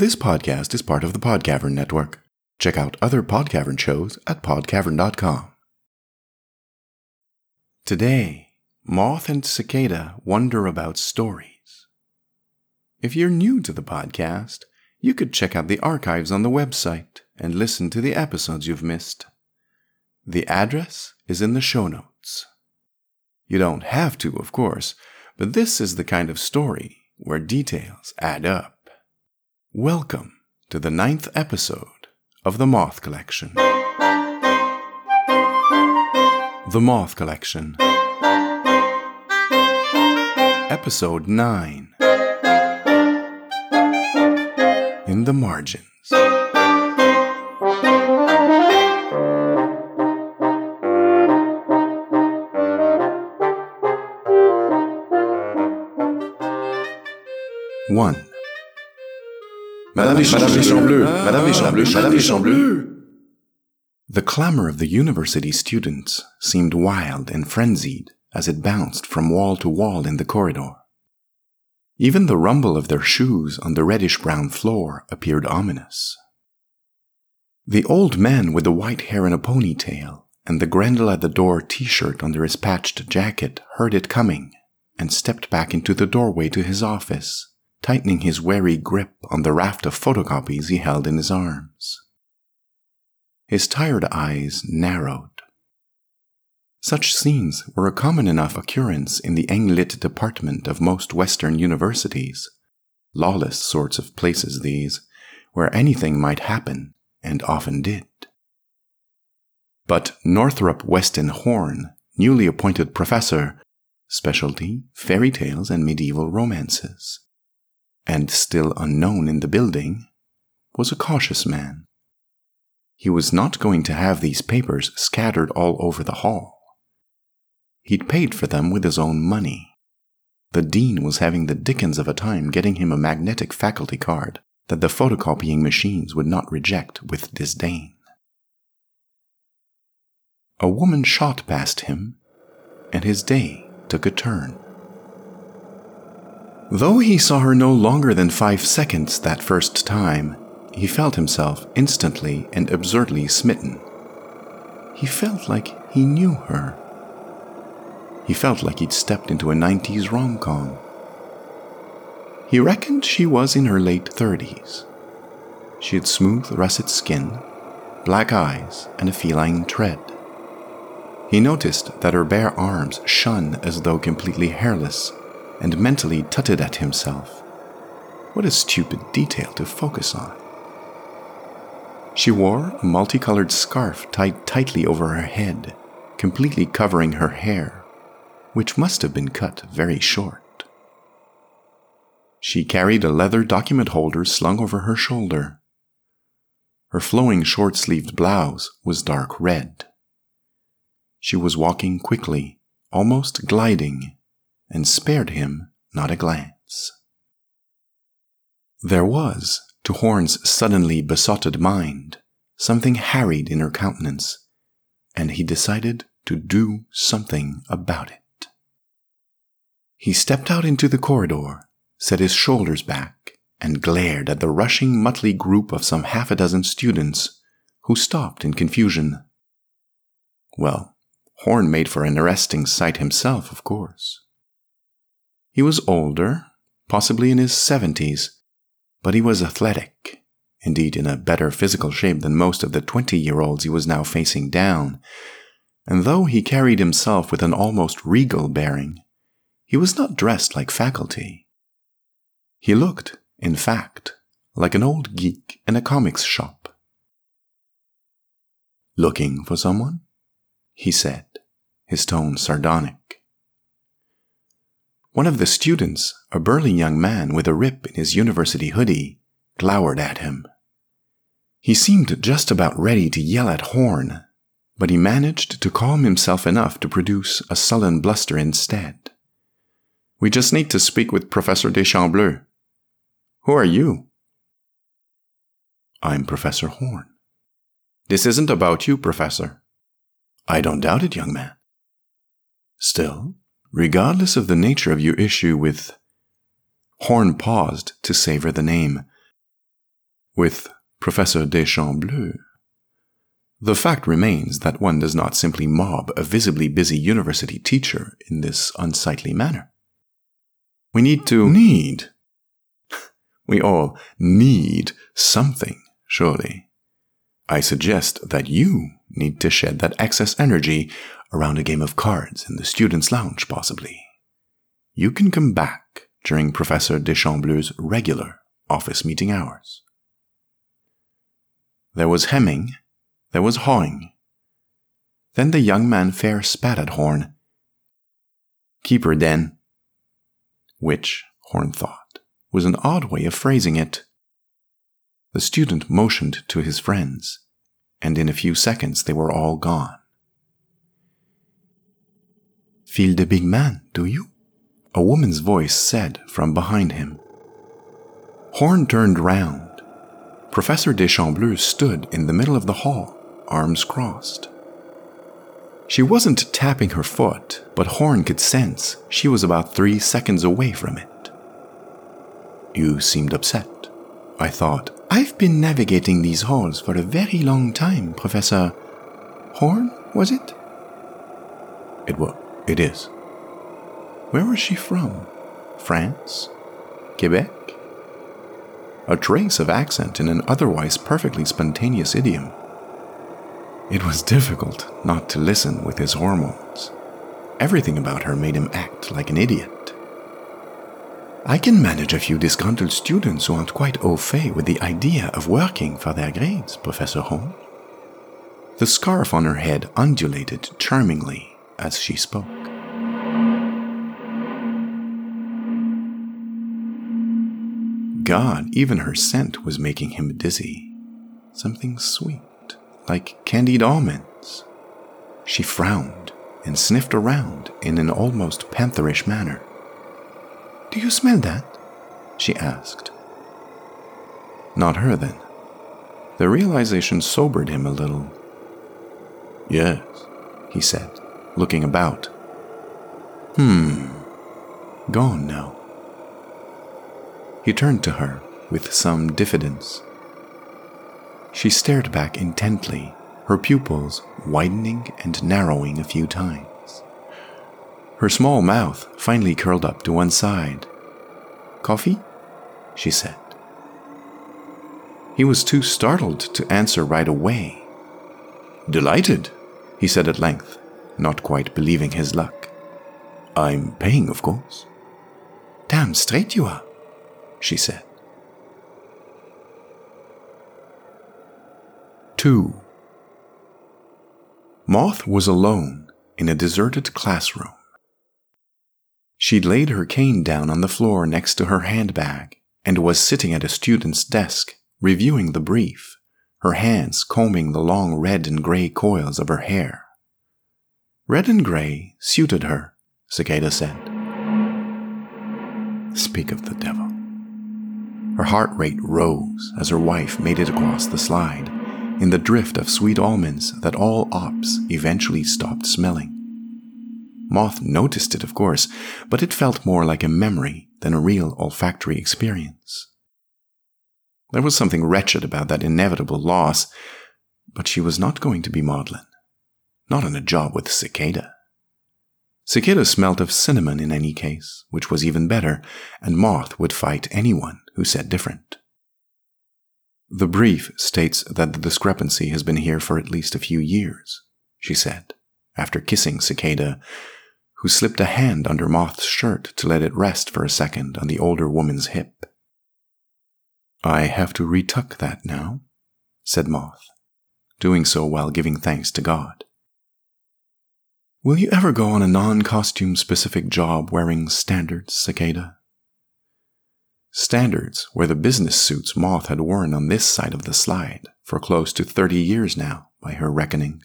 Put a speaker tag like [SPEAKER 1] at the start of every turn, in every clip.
[SPEAKER 1] This podcast is part of the PodCavern Network. Check out other PodCavern shows at podcavern.com. Today, Moth and Cicada wonder about stories. If you're new to the podcast, you could check out the archives on the website and listen to the episodes you've missed. The address is in the show notes. You don't have to, of course, but this is the kind of story where details add up. Welcome to the ninth episode of The Moth Collection. The Moth Collection. Episode 9 In the Margins. One.
[SPEAKER 2] Madame Deschambleux, Madame Deschambleux, Madame Deschambleux. Ah.
[SPEAKER 1] The clamor of the university students seemed wild and frenzied as it bounced from wall to wall in the corridor. Even the rumble of their shoes on the reddish brown floor appeared ominous. The old man with the white hair in a ponytail and the Grendel at the door t shirt under his patched jacket heard it coming and stepped back into the doorway to his office tightening his wary grip on the raft of photocopies he held in his arms. His tired eyes narrowed. Such scenes were a common enough occurrence in the Eng-Lit department of most Western universities. Lawless sorts of places, these, where anything might happen, and often did. But Northrop Weston Horn, newly appointed professor, specialty, fairy tales and medieval romances, and still unknown in the building, was a cautious man. He was not going to have these papers scattered all over the hall. He'd paid for them with his own money. The dean was having the dickens of a time getting him a magnetic faculty card that the photocopying machines would not reject with disdain. A woman shot past him, and his day took a turn. Though he saw her no longer than five seconds that first time, he felt himself instantly and absurdly smitten. He felt like he knew her. He felt like he'd stepped into a 90s rom com. He reckoned she was in her late 30s. She had smooth, russet skin, black eyes, and a feline tread. He noticed that her bare arms shone as though completely hairless and mentally tutted at himself. What a stupid detail to focus on. She wore a multicolored scarf tied tightly over her head, completely covering her hair, which must have been cut very short. She carried a leather document holder slung over her shoulder. Her flowing short sleeved blouse was dark red. She was walking quickly, almost gliding, and spared him not a glance. There was, to Horn's suddenly besotted mind, something harried in her countenance, and he decided to do something about it. He stepped out into the corridor, set his shoulders back, and glared at the rushing motley group of some half a dozen students who stopped in confusion. Well, Horn made for an arresting sight himself, of course. He was older, possibly in his 70s, but he was athletic, indeed in a better physical shape than most of the 20 year olds he was now facing down. And though he carried himself with an almost regal bearing, he was not dressed like faculty. He looked, in fact, like an old geek in a comics shop. Looking for someone? he said, his tone sardonic. One of the students, a burly young man with a rip in his university hoodie, glowered at him. He seemed just about ready to yell at Horn, but he managed to calm himself enough to produce a sullen bluster instead. We just need to speak with Professor Deschambleux. Who are you? I'm Professor Horn. This isn't about you, Professor. I don't doubt it, young man. Still, regardless of the nature of your issue with. Horn paused to savor the name. with Professor Deschambleux, the fact remains that one does not simply mob a visibly busy university teacher in this unsightly manner. We need to need. We all need something, surely. I suggest that you need to shed that excess energy around a game of cards in the students' lounge, possibly. You can come back during Professor Deschambleux's regular office meeting hours. There was hemming, there was hawing. Then the young man fair spat at Horn. Keep her, then. Which, Horn thought, was an odd way of phrasing it. The student motioned to his friends, and in a few seconds they were all gone. Feel the big man, do you? A woman's voice said from behind him. Horn turned round. Professor Deschambleux stood in the middle of the hall, arms crossed. She wasn't tapping her foot, but Horn could sense she was about three seconds away from it. You seemed upset. I thought, I've been navigating these halls for a very long time, Professor. Horn, was it? It was. It is. Where was she from? France? Quebec? A trace of accent in an otherwise perfectly spontaneous idiom. It was difficult not to listen with his hormones. Everything about her made him act like an idiot. I can manage a few disgruntled students who aren't quite au fait with the idea of working for their grades, Professor Holmes. The scarf on her head undulated charmingly as she spoke. God, even her scent was making him dizzy. Something sweet, like candied almonds. She frowned and sniffed around in an almost pantherish manner. Do you smell that? she asked. Not her, then. The realization sobered him a little. Yes, he said, looking about. Hmm. Gone now. He turned to her with some diffidence. She stared back intently, her pupils widening and narrowing a few times. Her small mouth finally curled up to one side. Coffee? she said. He was too startled to answer right away. Delighted, he said at length, not quite believing his luck. I'm paying, of course. Damn straight you are she said. 2. Moth was alone in a deserted classroom. She'd laid her cane down on the floor next to her handbag and was sitting at a student's desk, reviewing the brief, her hands combing the long red and gray coils of her hair. Red and gray suited her, Cicada said. Speak of the devil. Her heart rate rose as her wife made it across the slide, in the drift of sweet almonds that all ops eventually stopped smelling. Moth noticed it, of course, but it felt more like a memory than a real olfactory experience. There was something wretched about that inevitable loss, but she was not going to be maudlin. Not on a job with Cicada. Cicada smelt of cinnamon in any case, which was even better, and Moth would fight anyone who said different. The brief states that the discrepancy has been here for at least a few years, she said, after kissing Cicada, who slipped a hand under Moth's shirt to let it rest for a second on the older woman's hip. I have to retuck that now, said Moth, doing so while giving thanks to God. Will you ever go on a non costume specific job wearing standards, Cicada? Standards were the business suits Moth had worn on this side of the slide for close to 30 years now, by her reckoning.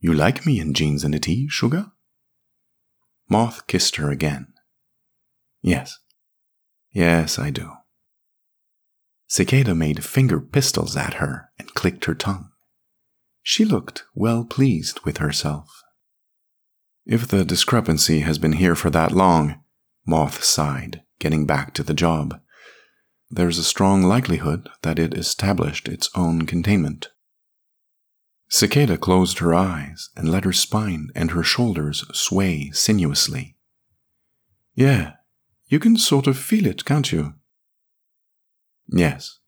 [SPEAKER 1] You like me in jeans and a tee, sugar? Moth kissed her again. Yes. Yes, I do. Cicada made finger pistols at her and clicked her tongue. She looked well pleased with herself. If the discrepancy has been here for that long, Moth sighed, getting back to the job, there's a strong likelihood that it established its own containment. Cicada closed her eyes and let her spine and her shoulders sway sinuously. Yeah, you can sort of feel it, can't you? Yes,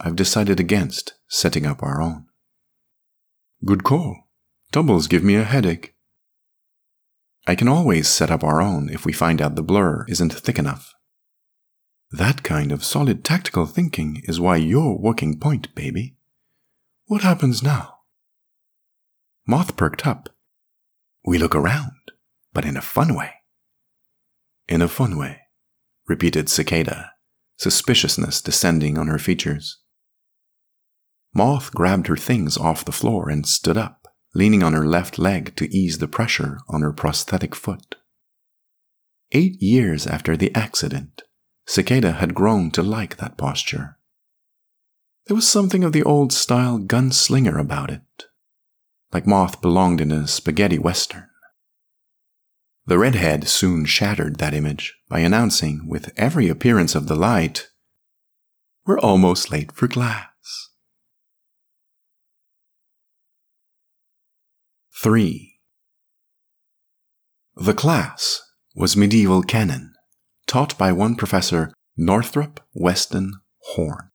[SPEAKER 1] I've decided against setting up our own. Good call. Doubles give me a headache. I can always set up our own if we find out the blur isn't thick enough. That kind of solid tactical thinking is why you're working point, baby. What happens now? Moth perked up. We look around, but in a fun way. In a fun way, repeated Cicada, suspiciousness descending on her features. Moth grabbed her things off the floor and stood up, leaning on her left leg to ease the pressure on her prosthetic foot. Eight years after the accident, Cicada had grown to like that posture. There was something of the old style gunslinger about it, like Moth belonged in a spaghetti western. The redhead soon shattered that image by announcing, with every appearance of delight, We're almost late for class. 3. The class was medieval canon taught by one Professor Northrop Weston Horn.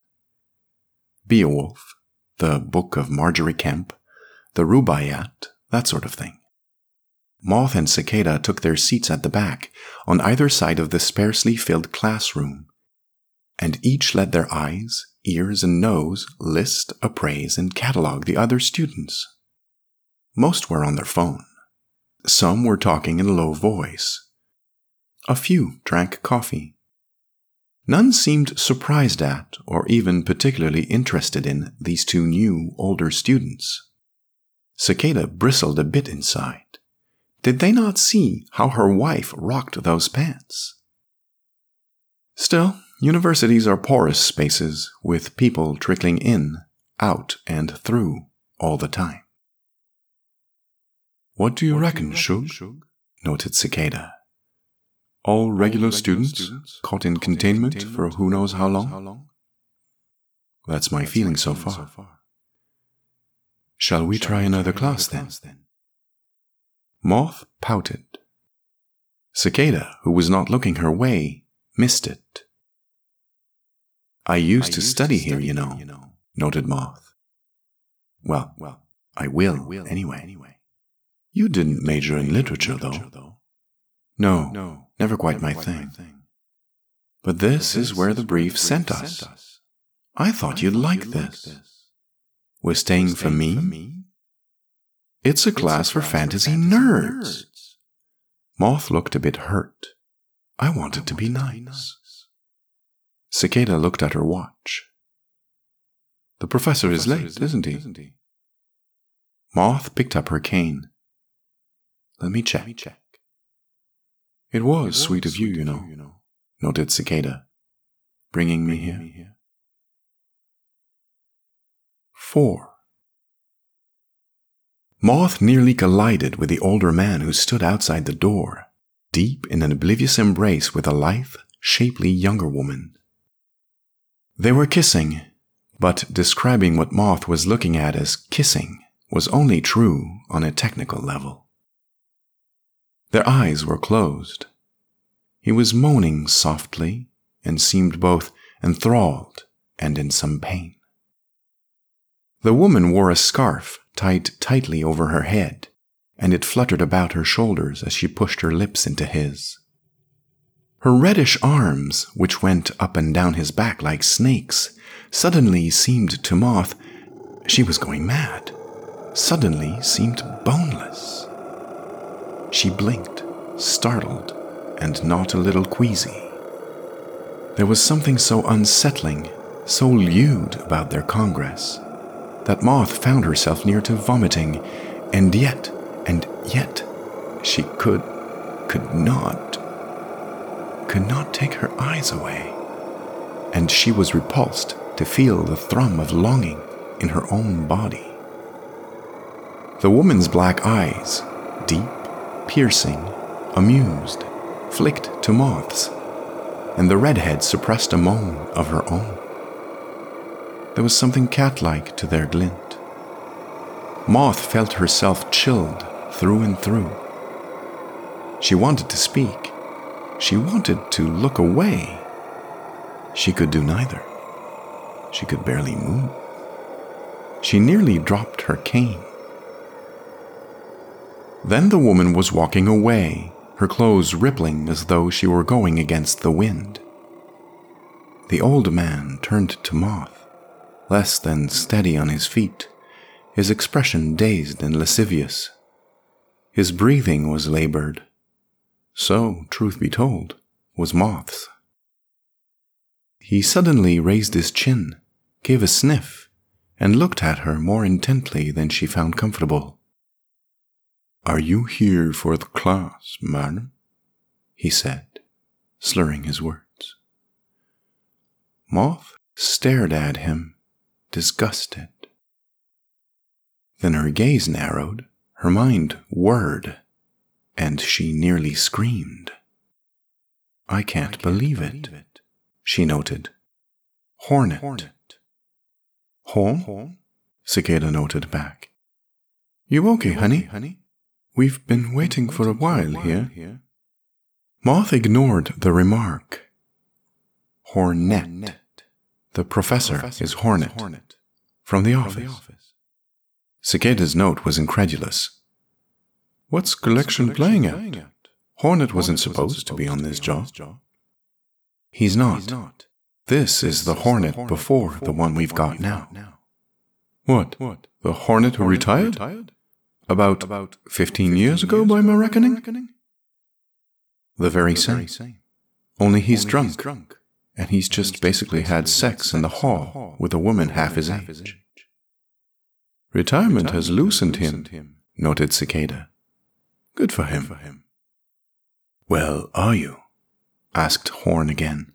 [SPEAKER 1] Beowulf, the Book of Margery Kempe, the Rubaiyat, that sort of thing. Moth and Cicada took their seats at the back, on either side of the sparsely filled classroom, and each let their eyes, ears, and nose list, appraise, and catalog the other students. Most were on their phone. Some were talking in a low voice, a few drank coffee. None seemed surprised at or even particularly interested in these two new, older students. Cicada bristled a bit inside. Did they not see how her wife rocked those pants? Still, universities are porous spaces with people trickling in, out, and through all the time. What do you what reckon, Shug? noted Cicada all regular students caught in containment for who knows how long? How long? That's my feeling so far. Shall we try another class then? Moth pouted. Cicada, who was not looking her way, missed it. I used to study here, you know, you know, noted Moth. Well, well, I will, will, anyway, anyway. You didn't major in literature, though. No, never quite, my, thing. But this, is where the brief sent us. I thought you'd like this. We're staying, for, me? It's a class, for, fantasy, nerds. Moth looked a bit hurt. I wanted, to, be, nice. to be nice. Cicada looked at her watch. The professor, is, late, is late, isn't, he? isn't he? Moth picked up her cane. Let me check. Let me check. It was, it was sweet of you, you know, you know, noted Cicada, bringing me here. me here. 4. Moth nearly collided with the older man who stood outside the door, deep in an oblivious embrace with a lithe, shapely younger woman. They were kissing, but describing what Moth was looking at as kissing was only true on a technical level. Their eyes were closed. He was moaning softly and seemed both enthralled and in some pain. The woman wore a scarf tied tightly over her head, and it fluttered about her shoulders as she pushed her lips into his. Her reddish arms, which went up and down his back like snakes, suddenly seemed to Moth she was going mad, suddenly seemed boneless. She blinked, startled, and not a little queasy. There was something so unsettling, so lewd about their congress, that Moth found herself near to vomiting, and yet, and yet, she could, could not, could not take her eyes away. And she was repulsed to feel the thrum of longing in her own body. The woman's black eyes, deep piercing, amused, flicked to moths. and the redhead suppressed a moan of her own. There was something cat like to their glint. Moth felt herself chilled through and through. She wanted to speak. She wanted to look away. She could do neither. She could barely move. She nearly dropped her cane. Then the woman was walking away, her clothes rippling as though she were going against the wind. The old man turned to Moth, less than steady on his feet, his expression dazed and lascivious. His breathing was labored. So, truth be told, was Moth's. He suddenly raised his chin, gave a sniff, and looked at her more intently than she found comfortable. Are you here for the class, madam? he said, slurring his words. Moth stared at him, disgusted. Then her gaze narrowed, her mind whirred, and she nearly screamed. I can't, I can't believe, believe it. it she noted. Hornet. Hornet. Horn? Horn? Cicada noted back. You okay, you honey? Okay, honey? We've been waiting for a while, for a while here. Moth ignored the remark. Hornet. The professor, is Hornet. From the office. From the office. Cicada's note was incredulous. What's collection, playing, at? Hornet, wasn't supposed, to be on this job. He's not. Not. This is the Hornet before the one we've got now. What? What? The Hornet who retired? About about 15 years ago by my reckoning? The very same. Only he's drunk. And he's just basically had sex in the hall with a woman half his age. Retirement has loosened him, noted Cicada. Good for him. Well, are you? asked Horn again.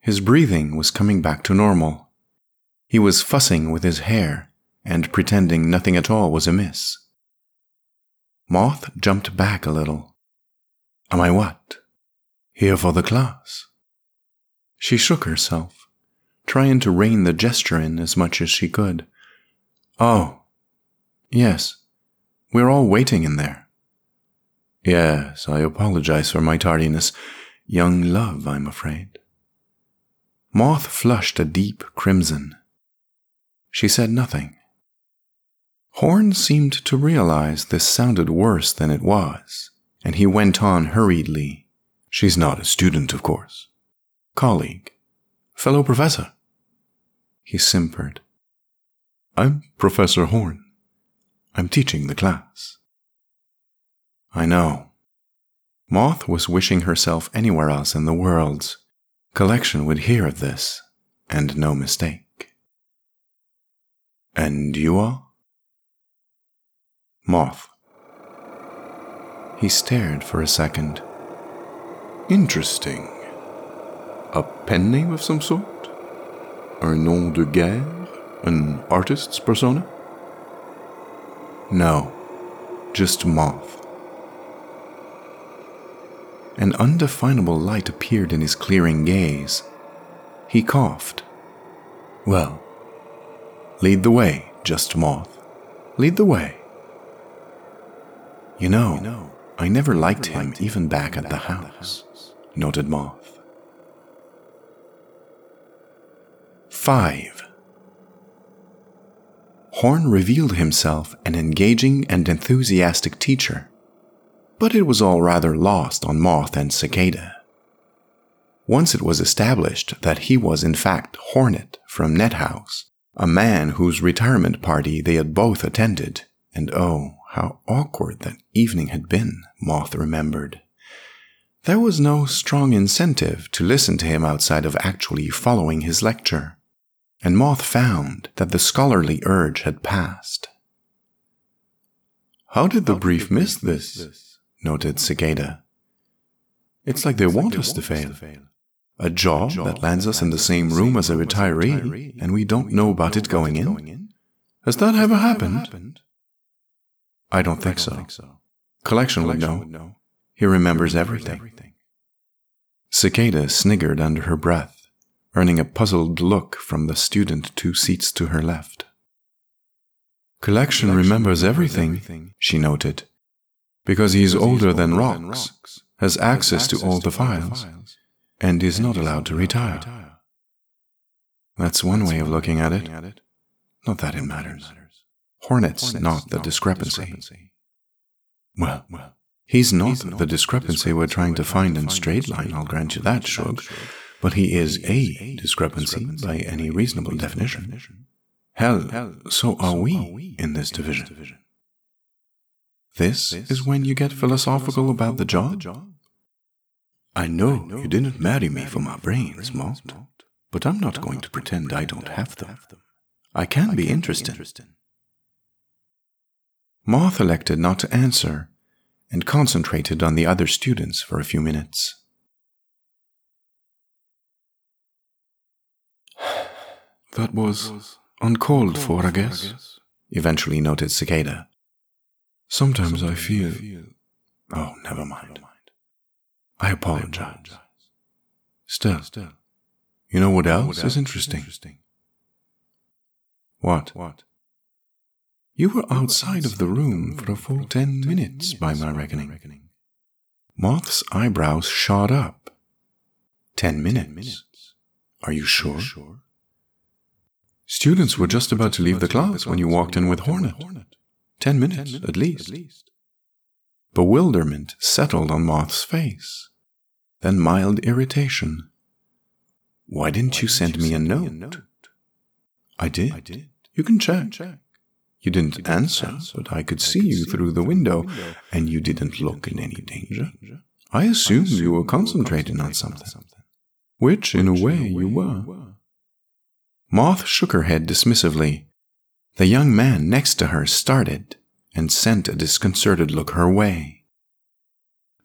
[SPEAKER 1] His breathing was coming back to normal. He was fussing with his hair and pretending nothing at all was amiss. Moth jumped back a little. Am I what? Here for the class? She shook herself, trying to rein the gesture in as much as she could. Oh, yes, we're all waiting in there. Yes, I apologize for my tardiness. Young love, I'm afraid. Moth flushed a deep crimson. She said nothing. Horn seemed to realize this sounded worse than it was, and he went on hurriedly. She's not a student, of course. Colleague. Fellow professor. He simpered. I'm Professor Horn. I'm teaching the class. I know. Moth was wishing herself anywhere else in the world. Collection would hear of this, and no mistake. And you are? Moth. He stared for a second. Interesting. A pen name of some sort? Un nom de guerre? An artist's persona? No, just Moth. An undefinable light appeared in his clearing gaze. He coughed. Well, lead the way, just moth. Lead the way. You know, I never liked him even back at the house, house, noted Moth. 5. Horn revealed himself an engaging and enthusiastic teacher but it was all rather lost on Moth and Cicada. Once it was established that he was in fact Hornet from Nethouse, a man whose retirement party they had both attended, and oh, how awkward that evening had been, Moth remembered. There was no strong incentive to listen to him outside of actually following his lecture, and Moth found that the scholarly urge had passed. How did the brief miss this? noted Cicada. It's like they want us to fail. A job, that lands us in the same room as a retiree, retiree and we don't know about it going in? Has that, ever happened? I don't, think, I don't so. think, so. Collection, Collection would, know. would know. He remembers, he remembers everything. everything. Cicada sniggered under her breath, earning a puzzled look from the student two seats to her left. Collection remembers everything, she noted, because he is older than Rocks, has access to all the files, and is not allowed to retire. That's one way of looking at it. Not that it matters. Hornet's not the discrepancy. Well, he's not the discrepancy we're trying to find in straight line, I'll grant you that, Shug, but he is a discrepancy by any reasonable definition. Hell, so are we in this division. This is when you get philosophical about the job? I know you didn't marry me for my brains, Moth, but I'm not going to pretend I don't have them. I can be interested. Moth elected not to answer and concentrated on the other students for a few minutes. That was uncalled for, I guess, eventually noted Cicada. Sometimes I feel. Oh, never mind. I apologize. Still, you know what else is interesting? What? What? You were outside of the room for a full ten minutes, by my reckoning. Moth's eyebrows shot up. Ten minutes? Are you sure? Students were just about to leave the class when you walked in with Hornet. Ten minutes, at least. Bewilderment settled on Moth's face, then mild irritation. Why didn't you send me a note? I did. You can check. You didn't answer, but I could see you through the window, and you didn't look in any danger. I assumed you were concentrating on something, which, in a way, you were. Moth shook her head dismissively. The young man next to her started and sent a disconcerted look her way.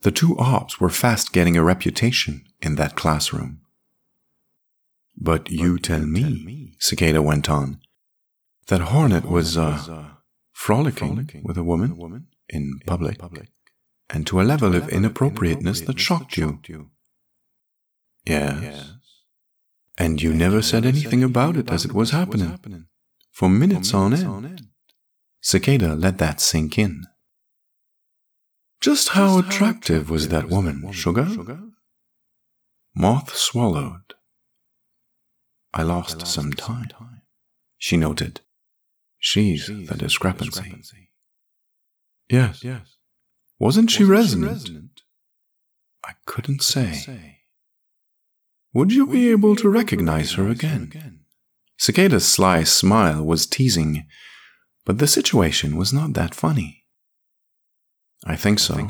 [SPEAKER 1] The two ops were fast getting a reputation in that classroom. But you tell me, Cicada went on, that Hornet was uh, frolicking with a woman in public, and to a level of inappropriateness that shocked you. Yes. And you never said anything about it as it was happening, for minutes on end. Cicada let that sink in. Just how attractive was that woman, Sugar? Moth swallowed. I lost some time, she noted. She's the discrepancy. Yes. yes. Wasn't she resonant? I couldn't say. Would you be able to recognize her again? Cicada's sly smile was teasing, but the situation was not that funny. I think so.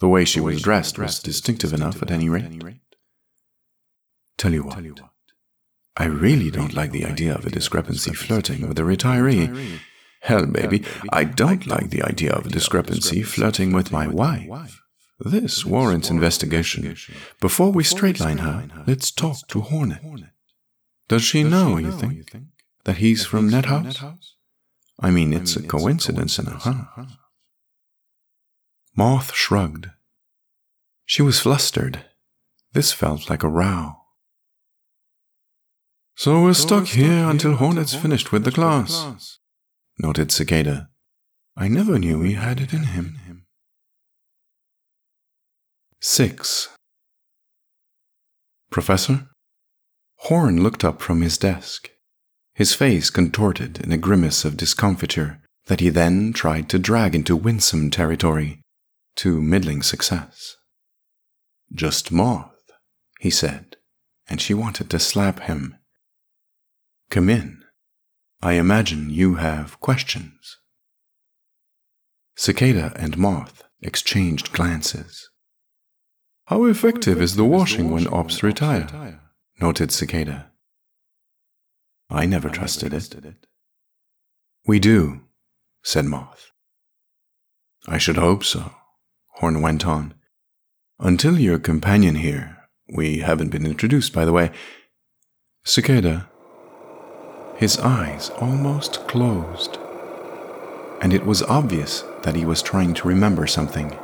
[SPEAKER 1] The way she was dressed was distinctive enough at any rate. Tell you what, I really don't like the idea of a discrepancy flirting with a retiree. Hell, baby, I don't like the idea of a discrepancy flirting with my wife. This warrants investigation. Before we straightline her, let's talk to Hornet. Does she know, you think, that he's from NetHouse? I mean, it's a coincidence and a half. Moth shrugged. She was flustered. This felt like a row. So we're stuck here until Hornet's finished with the class, noted Cicada. I never knew he had it in him. 6. Professor? Horn looked up from his desk, his face contorted in a grimace of discomfiture that he then tried to drag into winsome territory, to middling success. Just Moth, he said, and she wanted to slap him. Come in. I imagine you have questions. Cicada and Moth exchanged glances. How effective is the washing when ops retire? noted Cicada. I never trusted it. We do, said Moth. I should hope so, Horn went on. Until your companion here, we haven't been introduced, by the way. Cicada. His eyes almost closed, and it was obvious that he was trying to remember something,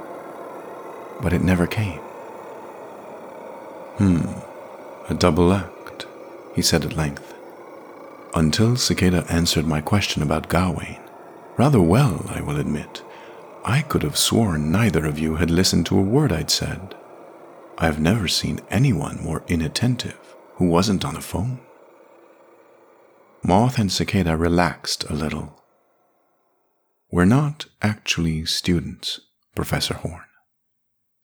[SPEAKER 1] but it never came. Hmm, a double act, he said at length. Until Cicada answered my question about Gawain. Rather well, I will admit. I could have sworn neither of you had listened to a word I'd said. I've never seen anyone more inattentive who wasn't on the phone. Moth and Cicada relaxed a little. We're not actually students, Professor Horn,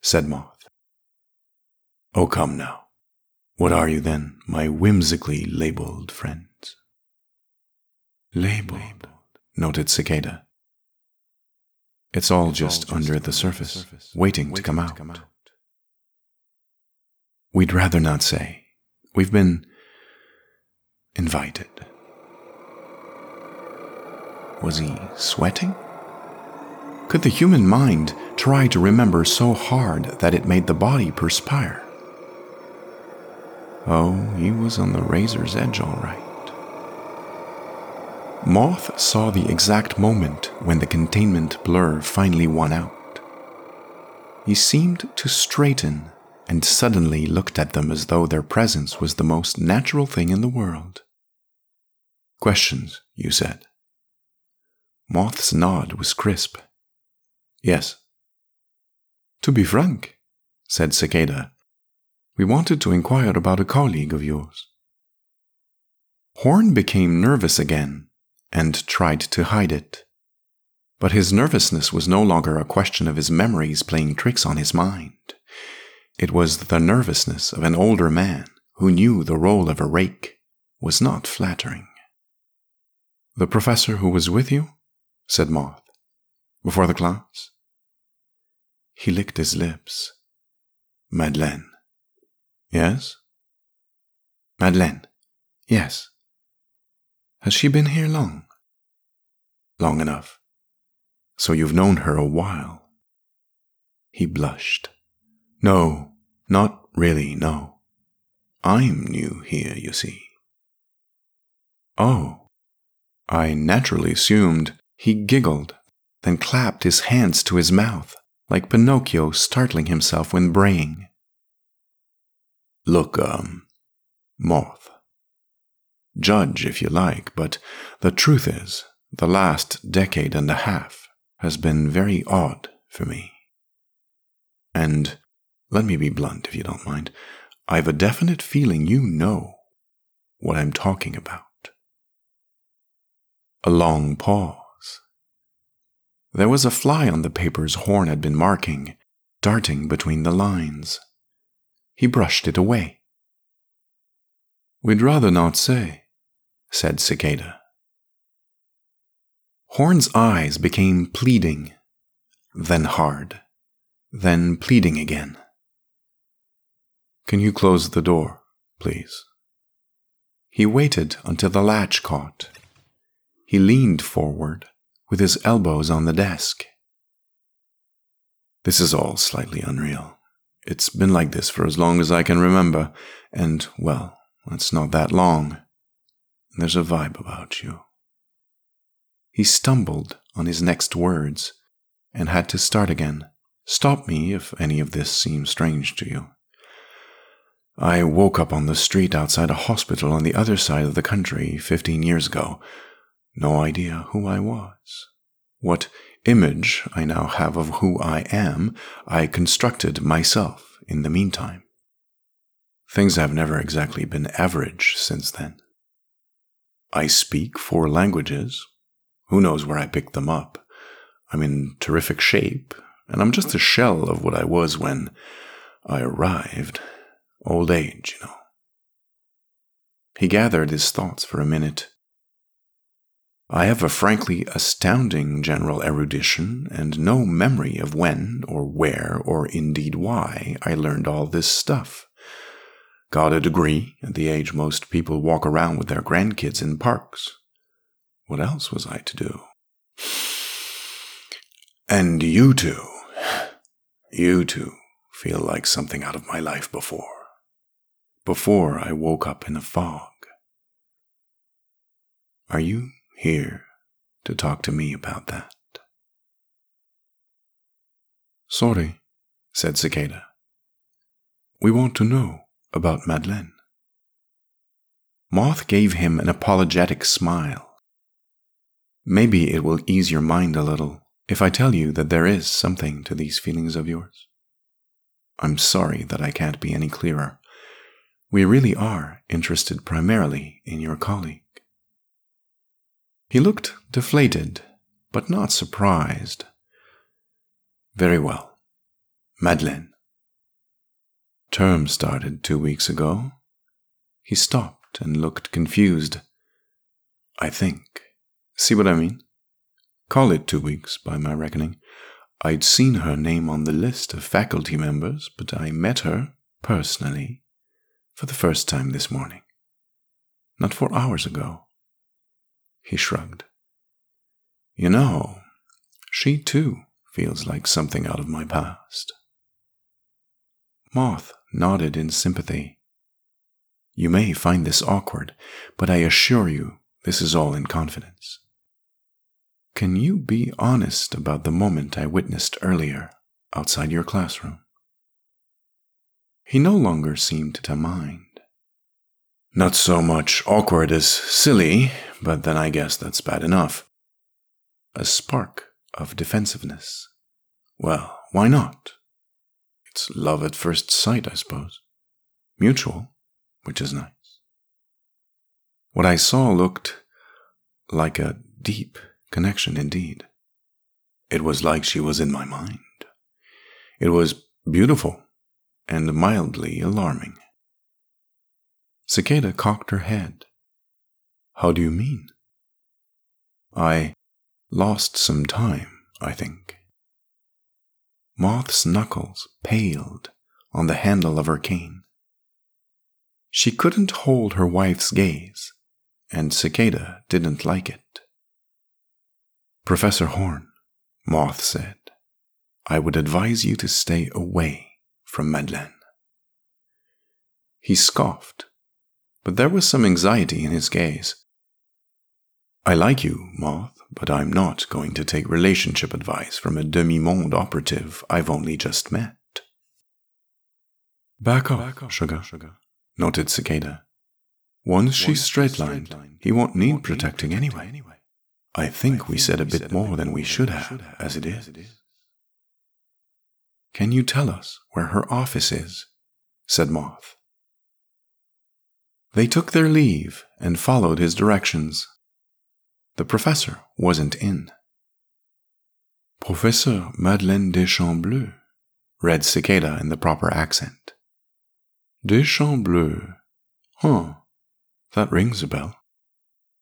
[SPEAKER 1] said Moth. Oh, come now. What are you then, my whimsically labeled friends? Labeled, noted Cicada. It's all just under the surface, waiting to come out. We'd rather not say. We've been invited. Was he sweating? Could the human mind try to remember so hard that it made the body perspire? Oh, he was on the razor's edge, all right. Moth saw the exact moment when the containment blur finally won out. He seemed to straighten and suddenly looked at them as though their presence was the most natural thing in the world. Questions, you said. Moth's nod was crisp. Yes. To be frank, said Cicada, we wanted to inquire about a colleague of yours. Horn became nervous again and tried to hide it. But his nervousness was no longer a question of his memories playing tricks on his mind. It was the nervousness of an older man who knew the role of a rake was not flattering. The professor who was with you? Said Moth. Before the class? He licked his lips. Madeleine. Yes? Madeleine. Yes. Has she been here long? Long enough. So you've known her a while. He blushed. No, not really, no. I'm new here, you see. Oh. I naturally assumed he giggled, then clapped his hands to his mouth, like Pinocchio startling himself when braying. Look, um, Moth. Judge if you like, but the truth is, the last decade and a half has been very odd for me. And let me be blunt if you don't mind. I've a definite feeling you know what I'm talking about. A long pause. There was a fly on the papers Horn had been marking, darting between the lines. He brushed it away. We'd rather not say, said Cicada. Horn's eyes became pleading, then hard, then pleading again. Can you close the door, please? He waited until the latch caught. He leaned forward, with his elbows on the desk. This is all slightly unreal. It's been like this for as long as I can remember, and, well, it's not that long. There's a vibe about you. He stumbled on his next words and had to start again. Stop me if any of this seems strange to you. I woke up on the street outside a hospital on the other side of the country 15 years ago. No idea who I was. What image I now have of who I am, I constructed myself in the meantime. Things have never exactly been average since then. I speak four languages. Who knows where I picked them up? I'm in terrific shape, and I'm just a shell of what I was when I arrived. Old age, you know. He gathered his thoughts for a minute. I have a frankly astounding general erudition and no memory of when or where or indeed why I learned all this stuff. Got a degree at the age most people walk around with their grandkids in parks. What else was I to do? And you two, you two feel like something out of my life before before I woke up in a fog. Are you here to talk to me about that? Sorry, said Cicada. We want to know about Madeleine. Moth gave him an apologetic smile. Maybe it will ease your mind a little if I tell you that there is something to these feelings of yours. I'm sorry that I can't be any clearer. We really are interested primarily in your colleague. He looked deflated, but not surprised. Very well. Madeleine. Term started two weeks ago. He stopped and looked confused. I think. See what I mean? Call it two weeks, by my reckoning. I'd seen her name on the list of faculty members, but I met her, personally, for the first time this morning. Not four hours ago. He shrugged. You know, she too feels like something out of my past. Moth nodded in sympathy. You may find this awkward, but I assure you this is all in confidence. Can you be honest about the moment I witnessed earlier outside your classroom? He no longer seemed to mind. Not so much awkward as silly, but then I guess that's bad enough. A spark of defensiveness. Well, why not? It's love at first sight, I suppose. Mutual, which is nice. What I saw looked like a deep connection indeed. It was like she was in my mind. It was beautiful and mildly alarming. Cicada cocked her head. How do you mean? I lost some time, I think. Moth's knuckles paled on the handle of her cane. She couldn't hold her wife's gaze, and Cicada didn't like it. Professor Horn, Moth said, I would advise you to stay away from Madeleine. He scoffed, but there was some anxiety in his gaze. I like you, Moth, but I'm not going to take relationship advice from a demi monde operative I've only just met. Back off, Back off sugar, sugar, noted Cicada. Once she's straight lined, he won't need protecting anyway. I think we said a bit more than we should have, as it is. Can you tell us where her office is? said Moth. They took their leave and followed his directions. The professor wasn't in. Professor Madeleine Deschambleux, read Cicada in the proper accent. Deschambleux. Huh. That rings a bell.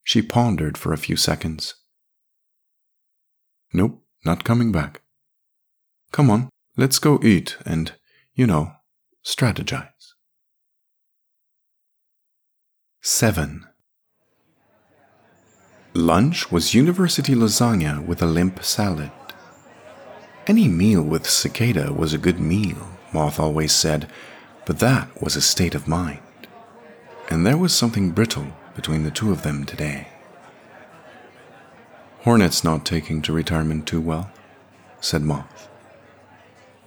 [SPEAKER 1] She pondered for a few seconds. Nope, not coming back. Come on, let's go eat and, you know, strategize. 7. Lunch was university lasagna with a limp salad. Any meal with cicada was a good meal, Moth always said, but that was a state of mind. And there was something brittle between the two of them today. Hornet's not taking to retirement too well, said Moth.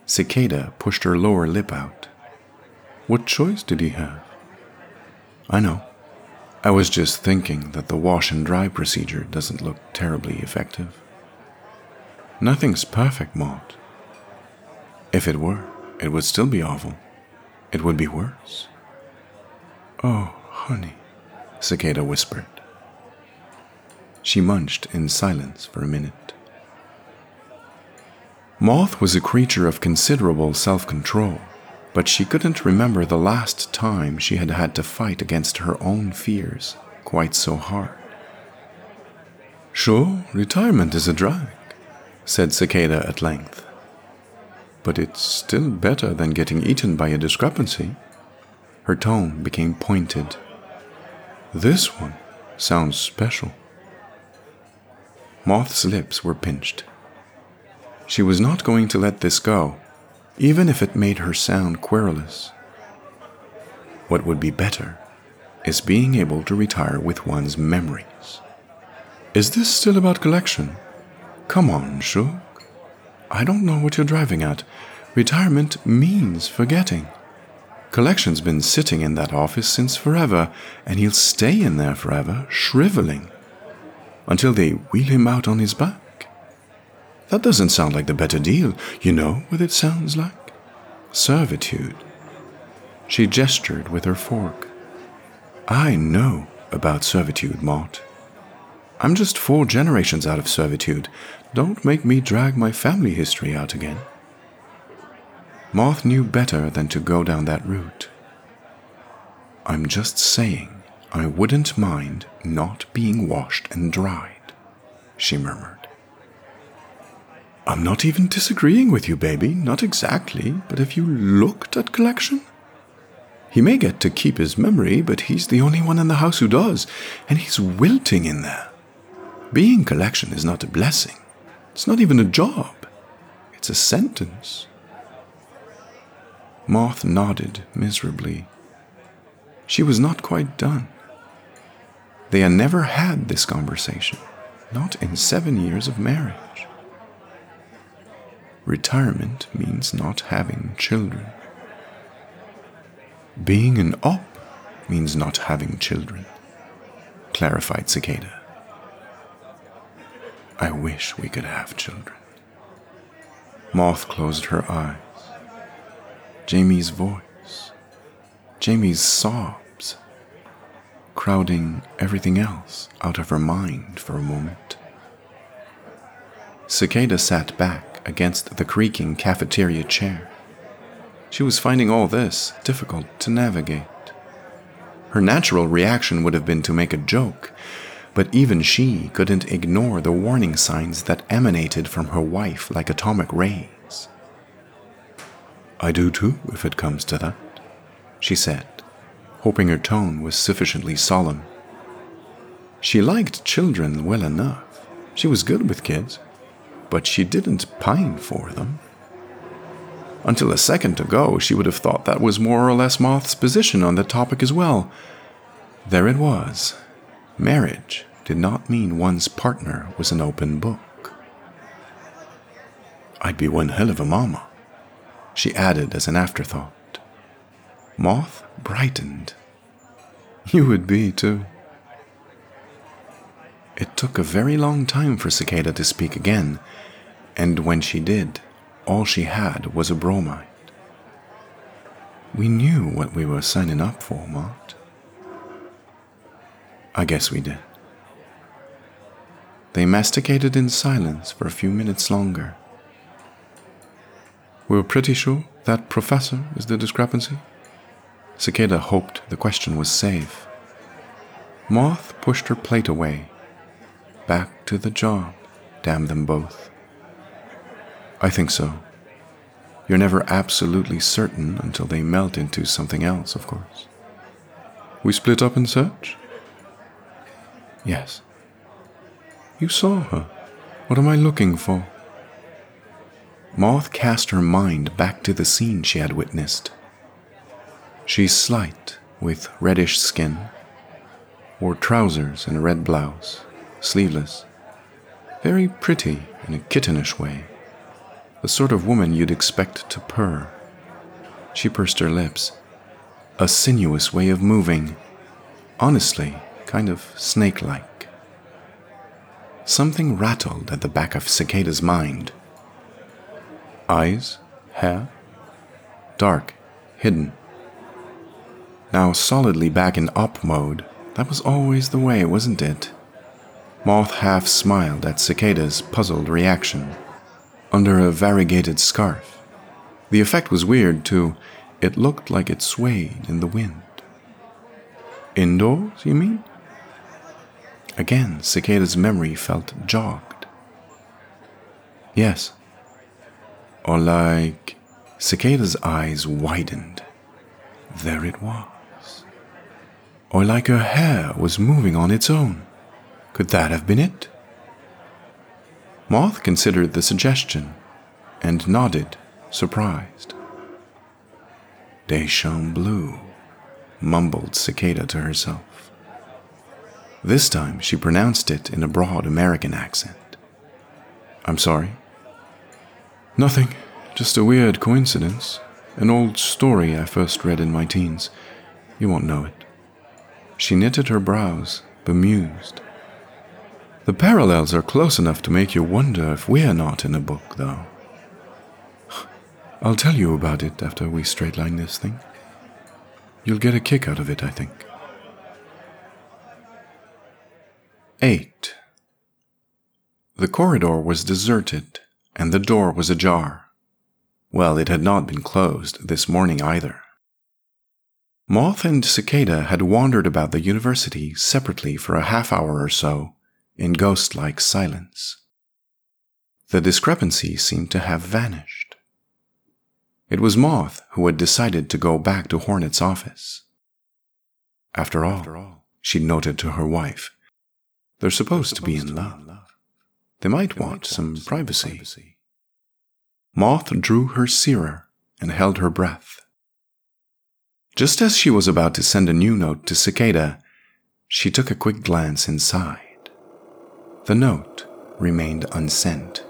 [SPEAKER 1] Cicada pushed her lower lip out. What choice did he have? I know. I was just thinking that the wash and dry procedure doesn't look terribly effective. Nothing's perfect, Maud. If it were, it would still be awful. It would be worse. Oh, honey, Cicada whispered. She munched in silence for a minute. Moth was a creature of considerable self control but she couldn't remember the last time she had had to fight against her own fears quite so hard. Sure, retirement is a drag, said Cicada at length. But it's still better than getting eaten by a discrepancy. Her tone became pointed. This one sounds special. Moth's lips were pinched. She was not going to let this go even if it made her sound querulous. What would be better is being able to retire with one's memories. Is this still about collection? Come on, Shug. I don't know what you're driving at. Retirement means forgetting. Collection's been sitting in that office since forever, and he'll stay in there forever, shriveling, until they wheel him out on his back. That doesn't sound like the better deal. You know what it sounds like? Servitude. She gestured with her fork. I know about servitude, Mort. I'm just four generations out of servitude. Don't make me drag my family history out again. Moth knew better than to go down that route. I'm just saying I wouldn't mind not being washed and dried, she murmured. I'm not even disagreeing with you, baby, not exactly, but have you looked at collection? He may get to keep his memory, but he's the only one in the house who does, and he's wilting in there. Being collection is not a blessing. It's not even a job. It's a sentence. Moth nodded miserably. She was not quite done. They had never had this conversation, not in seven years of marriage. Retirement means not having children. Being an op means not having children, clarified Cicada. I wish we could have children. Moth closed her eyes. Jamie's voice, Jamie's sobs, crowding everything else out of her mind for a moment. Cicada sat back against the creaking cafeteria chair. She was finding all this difficult to navigate. Her natural reaction would have been to make a joke, but even she couldn't ignore the warning signs that emanated from her wife like atomic rays. I do too, if it comes to that, she said, hoping her tone was sufficiently solemn. She liked children well enough. She was good with kids, but she didn't pine for them. Until a second ago, she would have thought that was more or less Moth's position on the topic as well. There it was. Marriage did not mean one's partner was an open book. I'd be one hell of a mama, she added as an afterthought. Moth brightened. You would be, too. It took a very long time for Cicada to speak again, and when she did, all she had was a bromide. We knew what we were signing up for, Mort. I guess we did. They masticated in silence for a few minutes longer. We're pretty sure that professor is the discrepancy? Cicada hoped the question was safe. Moth pushed her plate away. Back to the job, damn them both. I think so. You're never absolutely certain until they melt into something else, of course. We split up in search? Yes. You saw her. What am I looking for? Moth cast her mind back to the scene she had witnessed. She's slight, with reddish skin, wore trousers and a red blouse, sleeveless, very pretty in a kittenish way the sort of woman you'd expect to purr. She pursed her lips. A sinuous way of moving. Honestly, kind of snake like. Something rattled at the back of Cicada's mind. Eyes, hair, dark, hidden. Now solidly back in op mode, that was always the way, wasn't it? Moth half smiled at Cicada's puzzled reaction under a variegated scarf. The effect was weird, too. It looked like it swayed in the wind. Indoors, you mean? Again, Cicada's memory felt jogged. Yes. Or like. Cicada's eyes widened. There it was. Or like her hair was moving on its own. Could that have been it? Moth considered the suggestion and nodded, surprised. Deschamps mumbled Cicada to herself. This time she pronounced it in a broad American accent. I'm sorry. Nothing, just a weird coincidence. An old story I first read in my teens. You won't know it. She knitted her brows, bemused. The parallels are close enough to make you wonder if we're not in a book, though. I'll tell you about it after we straightline this thing. You'll get a kick out of it, I think. 8. The corridor was deserted, and the door was ajar. Well, it had not been closed this morning either. Moth and Cicada had wandered about the university separately for a half hour or so in ghost like silence. The discrepancy seemed to have vanished. It was Moth who had decided to go back to Hornet's office. After all, she noted to her wife, they're supposed to be in love. They might want some privacy. Moth drew her seer and held her breath. Just as she was about to send a new note to Cicada, she took a quick glance inside. The note remained unsent.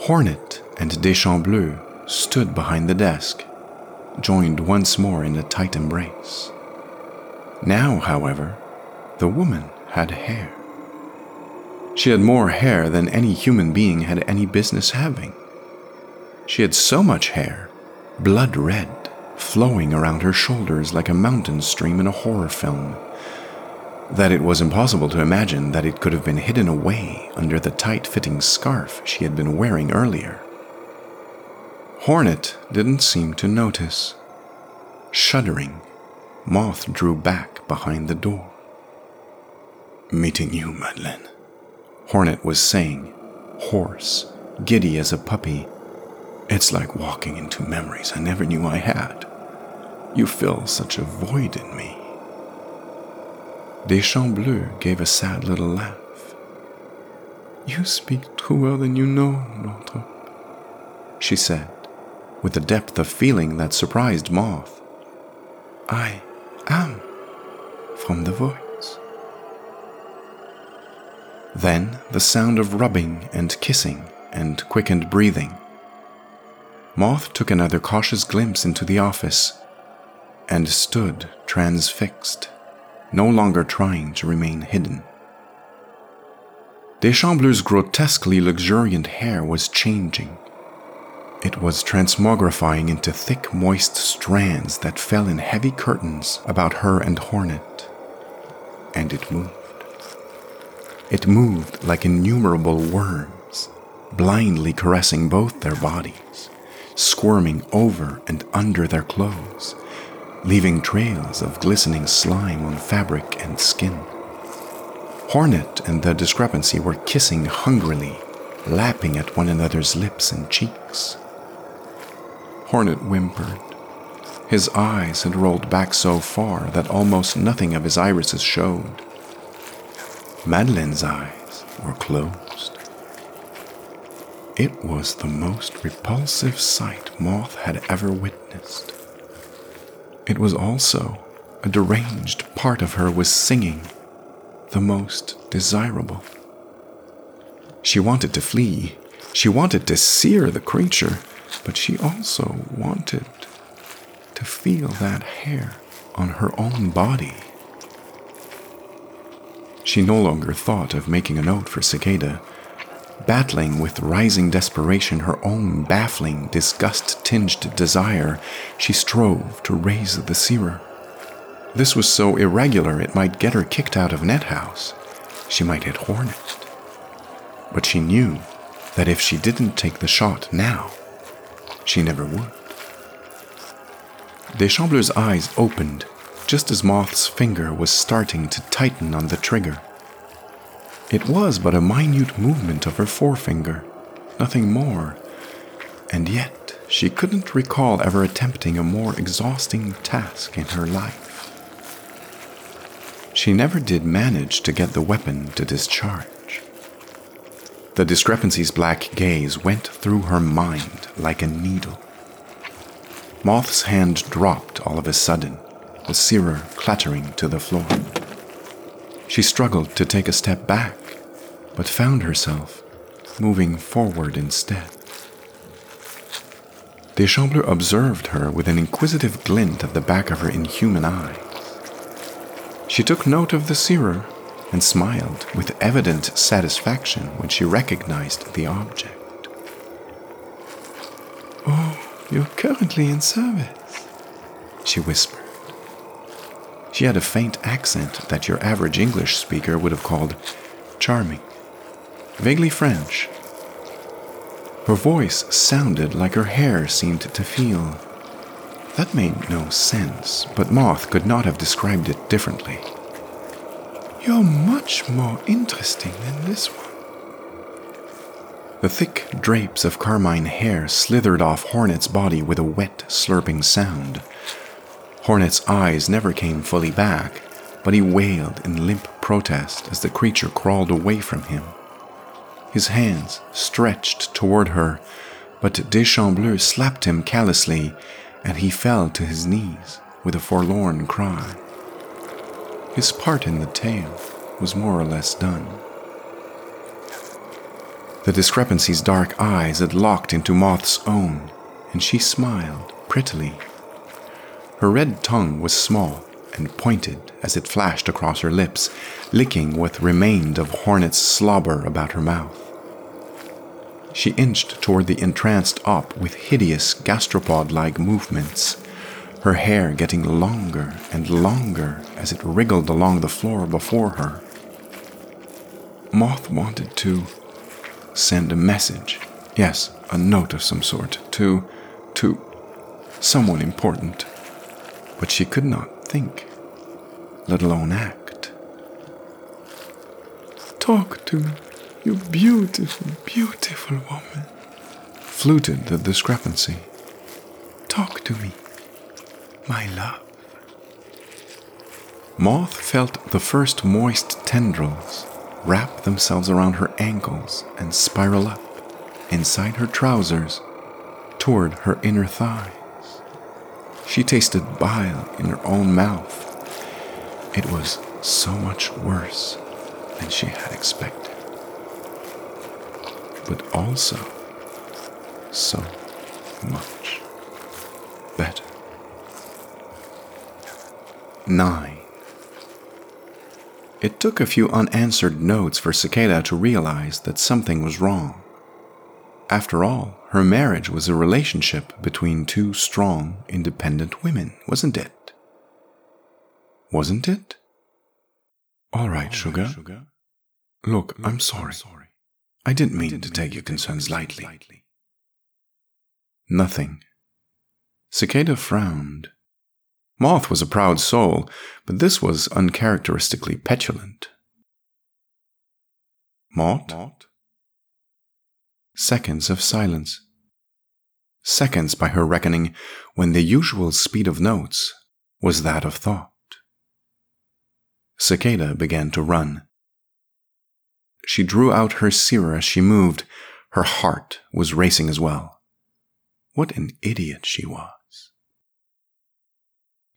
[SPEAKER 1] Hornet and Deschambleux stood behind the desk, joined once more in a tight embrace. Now, however, the woman had hair. She had more hair than any human being had any business having. She had so much hair, blood red, flowing around her shoulders like a mountain stream in a horror film that it was impossible to imagine that it could have been hidden away under the tight fitting scarf she had been wearing earlier. Hornet didn't seem to notice. Shuddering, Moth drew back behind the door. Meeting you, Madeleine, Hornet was saying, hoarse, giddy as a puppy. It's like walking into memories I never knew I had. You fill such a void in me. Deschambleux gave a sad little laugh. You speak truer than you know, Northrop, she said, with a depth of feeling that surprised Moth. I am from the voice. Then the sound of rubbing and kissing and quickened breathing. Moth took another cautious glimpse into the office and stood transfixed no longer trying to remain hidden. Deschambleux's grotesquely luxuriant hair was changing. It was transmogrifying into thick, moist strands that fell in heavy curtains about her and Hornet. And it moved. It moved like innumerable worms, blindly caressing both their bodies, squirming over and under their clothes, leaving trails of glistening slime on fabric and skin. Hornet and the discrepancy were kissing hungrily, lapping at one another's lips and cheeks. Hornet whimpered. His eyes had rolled back so far that almost nothing of his irises showed. Madeleine's eyes were closed. It was the most repulsive sight Moth had ever witnessed. It was also a deranged part of her was singing, the most desirable. She wanted to flee. She wanted to sear the creature, but she also wanted to feel that hair on her own body. She no longer thought of making a note for Cicada Battling with rising desperation her own baffling, disgust tinged desire, she strove to raise the seer. This was so irregular it might get her kicked out of Net House. She might hit Hornet. But she knew that if she didn't take the shot now, she never would. Deschambleux's eyes opened just as Moth's finger was starting to tighten on the trigger. It was but a minute movement of her forefinger, nothing more, and yet she couldn't recall ever attempting a more exhausting task in her life. She never did manage to get the weapon to discharge. The discrepancy's black gaze went through her mind like a needle. Moth's hand dropped all of a sudden, the seer clattering to the floor. She struggled to take a step back, but found herself moving forward instead. Deschambleux observed her with an inquisitive glint at the back of her inhuman eye. She took note of the seer and smiled with evident satisfaction when she recognized the object. Oh, you're currently in service, she whispered. She had a faint accent that your average English speaker would have called charming, vaguely French. Her voice sounded like her hair seemed to feel. That made no sense, but Moth could not have described it differently. You're much more interesting than this one. The thick drapes of carmine hair slithered off Hornet's body with a wet, slurping sound. Hornet's eyes never came fully back, but he wailed in limp protest as the creature crawled away from him. His hands stretched toward her, but Deschambleux slapped him callously, and he fell to his knees with a forlorn cry. His part in the tale was more or less done. The discrepancy's dark eyes had locked into Moth's own, and she smiled prettily. Her red tongue was small and pointed as it flashed across her lips, licking what remained of Hornet's slobber about her mouth. She inched toward the entranced op with hideous gastropod like movements, her hair getting longer and longer as it wriggled along the floor before her. Moth wanted to send a message. Yes, a note of some sort to to someone important. But she could not think, let alone act. Talk to me, you beautiful, beautiful woman, fluted the discrepancy. Talk to me, my love. Moth felt the first moist tendrils wrap themselves around her ankles and spiral up inside her trousers toward her inner thighs. She tasted bile in her own mouth. It was so much worse than she had expected, but also so much better. 9. It took a few unanswered notes for Cicada to realize that something was wrong. After all, her marriage was a relationship between two strong, independent women, wasn't it? Wasn't it? All right, sugar. Look, I'm sorry. I didn't mean to take your concerns lightly. Nothing. Cicada frowned Moth was a proud soul, but this was uncharacteristically petulant. Mort? Seconds of silence. Seconds, by her reckoning, when the usual speed of notes was that of thought. Cicada began to run. She drew out her seer as she moved. Her heart was racing as well. What an idiot she was.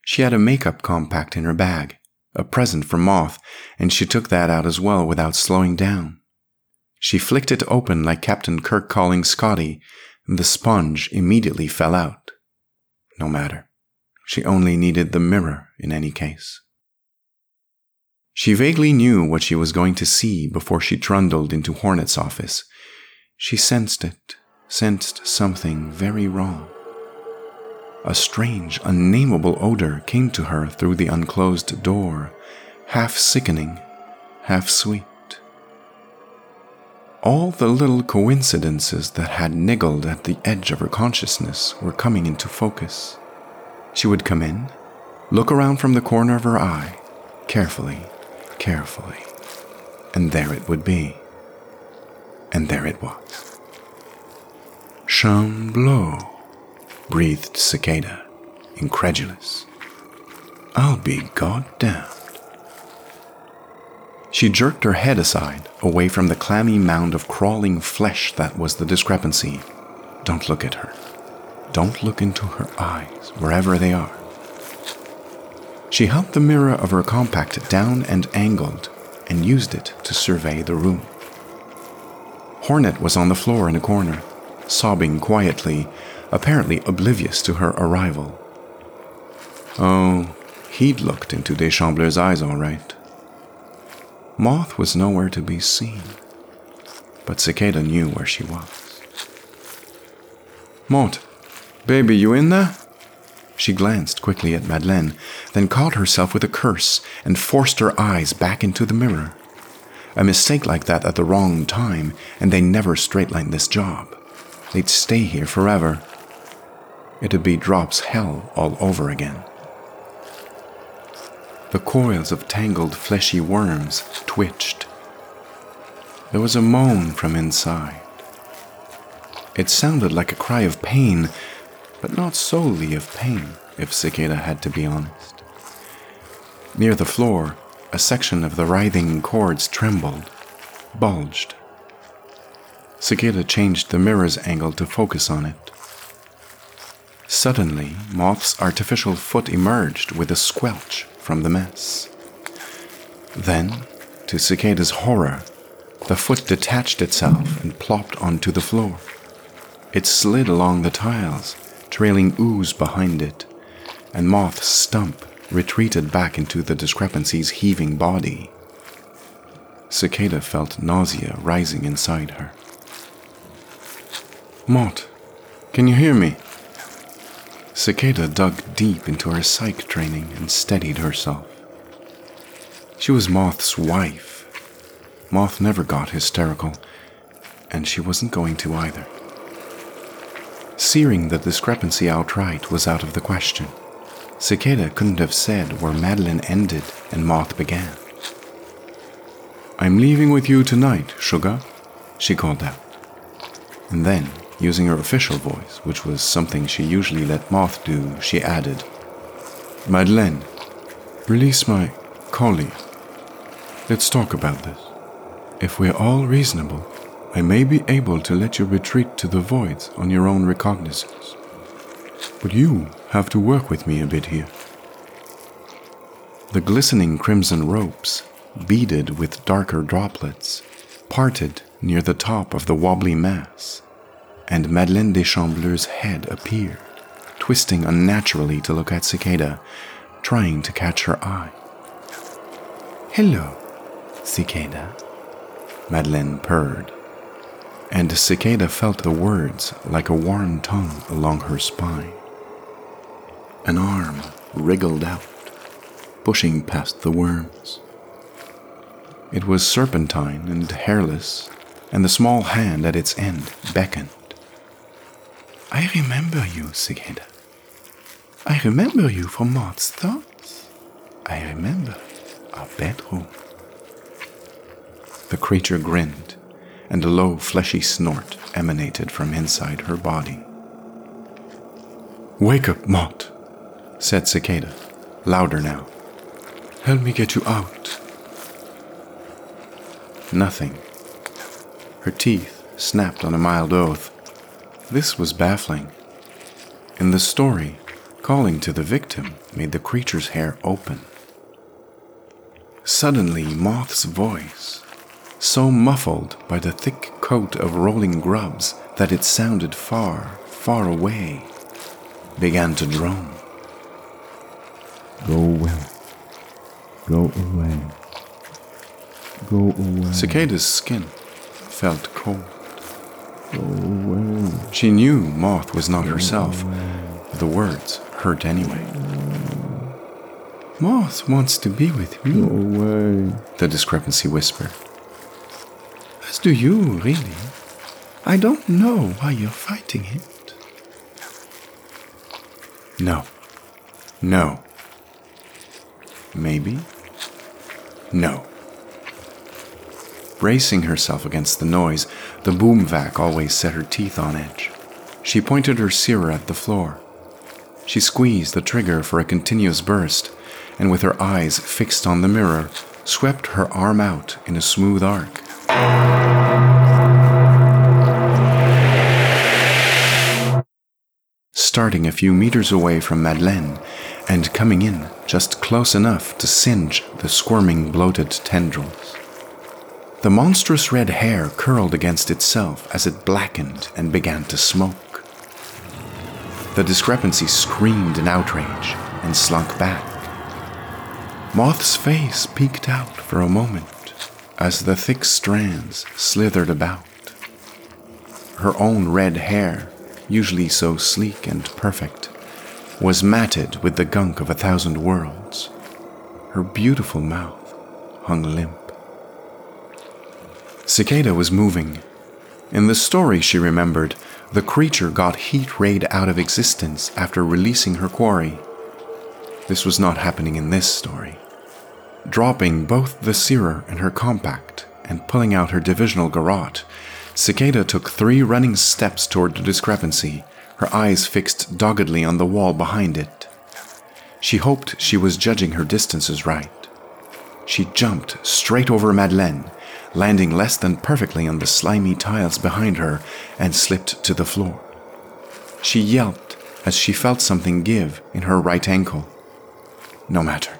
[SPEAKER 1] She had a makeup compact in her bag, a present from Moth, and she took that out as well without slowing down. She flicked it open like Captain Kirk calling Scotty, and the sponge immediately fell out. No matter. She only needed the mirror in any case. She vaguely knew what she was going to see before she trundled into Hornet's office. She sensed it, sensed something very wrong. A strange, unnameable odor came to her through the unclosed door, half sickening, half sweet. All the little coincidences that had niggled at the edge of her consciousness were coming into focus. She would come in, look around from the corner of her eye, carefully, carefully, and there it would be. And there it was. Shambleau breathed Cicada, incredulous. I'll be goddamned. She jerked her head aside, away from the clammy mound of crawling flesh that was the discrepancy. Don't look at her. Don't look into her eyes, wherever they are. She held the mirror of her compact down and angled and used it to survey the room. Hornet was on the floor in a corner, sobbing quietly apparently oblivious to her arrival. Oh, he'd looked into Deschambleux's eyes all right. Moth was nowhere to be seen, but Cicada knew where she was. Mort, baby, you in there? She glanced quickly at Madeleine, then caught herself with a curse and forced her eyes back into the mirror. A mistake like that at the wrong time, and they never straightlined this job. They'd stay here forever. It'd be Drop's hell all over again. The coils of tangled fleshy worms twitched. There was a moan from inside. It sounded like a cry of pain, but not solely of pain, if Cicada had to be honest. Near the floor, a section of the writhing cords trembled, bulged. Cicada changed the mirror's angle to focus on it. Suddenly, Moth's artificial foot emerged with a squelch from the mess. Then, to Cicada's horror, the foot detached itself and plopped onto the floor. It slid along the tiles, trailing ooze behind it, and Moth's stump retreated back into the discrepancy's heaving body. Cicada felt nausea rising inside her. Mott, can you hear me? Cicada dug deep into her psych training and steadied herself. She was Moth's wife. Moth never got hysterical, and she wasn't going to either. Searing the discrepancy outright was out of the question. Cicada couldn't have said where Madeleine ended and Moth began. I'm leaving with you tonight, Sugar, she called out. And then, using her official voice, which was something she usually let Moth do, she added, Madeleine, release my collie. Let's talk about this. If we're all reasonable, I may be able to let you retreat to the voids on your own recognizance. But you have to work with me a bit here. The glistening crimson ropes, beaded with darker droplets, parted near the top of the wobbly mass, and Madeleine de Deschambleux's head appeared, twisting unnaturally to look at Cicada, trying to catch her eye. Hello, Cicada, Madeleine purred, and Cicada felt the words like a warm tongue along her spine. An arm wriggled out, pushing past the worms. It was serpentine and hairless, and the small hand at its end beckoned. I remember you, Cicada. I remember you from Moth's thoughts. I remember our bedroom. The creature grinned, and a low, fleshy snort emanated from inside her body. Wake up, Mott, said Cicada, louder now. Help me get you out. Nothing. Her teeth snapped on a mild oath. This was baffling. In the story, calling to the victim made the creature's hair open. Suddenly, Moth's voice, so muffled by the thick coat of rolling grubs that it sounded far, far away, began to drone.
[SPEAKER 3] Go away. Go away. Go away.
[SPEAKER 1] Cicada's skin felt cold. She knew Moth was not herself. The words hurt anyway. Moth wants to be with
[SPEAKER 3] Go
[SPEAKER 1] me,
[SPEAKER 3] away.
[SPEAKER 1] the discrepancy whispered. As do you, really. I don't know why you're fighting it. No. No. Maybe. No. Bracing herself against the noise, the boom vac always set her teeth on edge. She pointed her seer at the floor. She squeezed the trigger for a continuous burst, and with her eyes fixed on the mirror, swept her arm out in a smooth arc. Starting a few meters away from Madeleine and coming in just close enough to singe the squirming, bloated tendrils. The monstrous red hair curled against itself as it blackened and began to smoke. The discrepancy screamed in outrage and slunk back. Moth's face peeked out for a moment as the thick strands slithered about. Her own red hair, usually so sleek and perfect, was matted with the gunk of a thousand worlds. Her beautiful mouth hung limp. Cicada was moving. In the story she remembered, the creature got heat rayed out of existence after releasing her quarry. This was not happening in this story. Dropping both the searer and her compact and pulling out her divisional garrote, Cicada took three running steps toward the discrepancy, her eyes fixed doggedly on the wall behind it. She hoped she was judging her distances right. She jumped straight over Madeleine, landing less than perfectly on the slimy tiles behind her, and slipped to the floor. She yelped as she felt something give in her right ankle. No matter.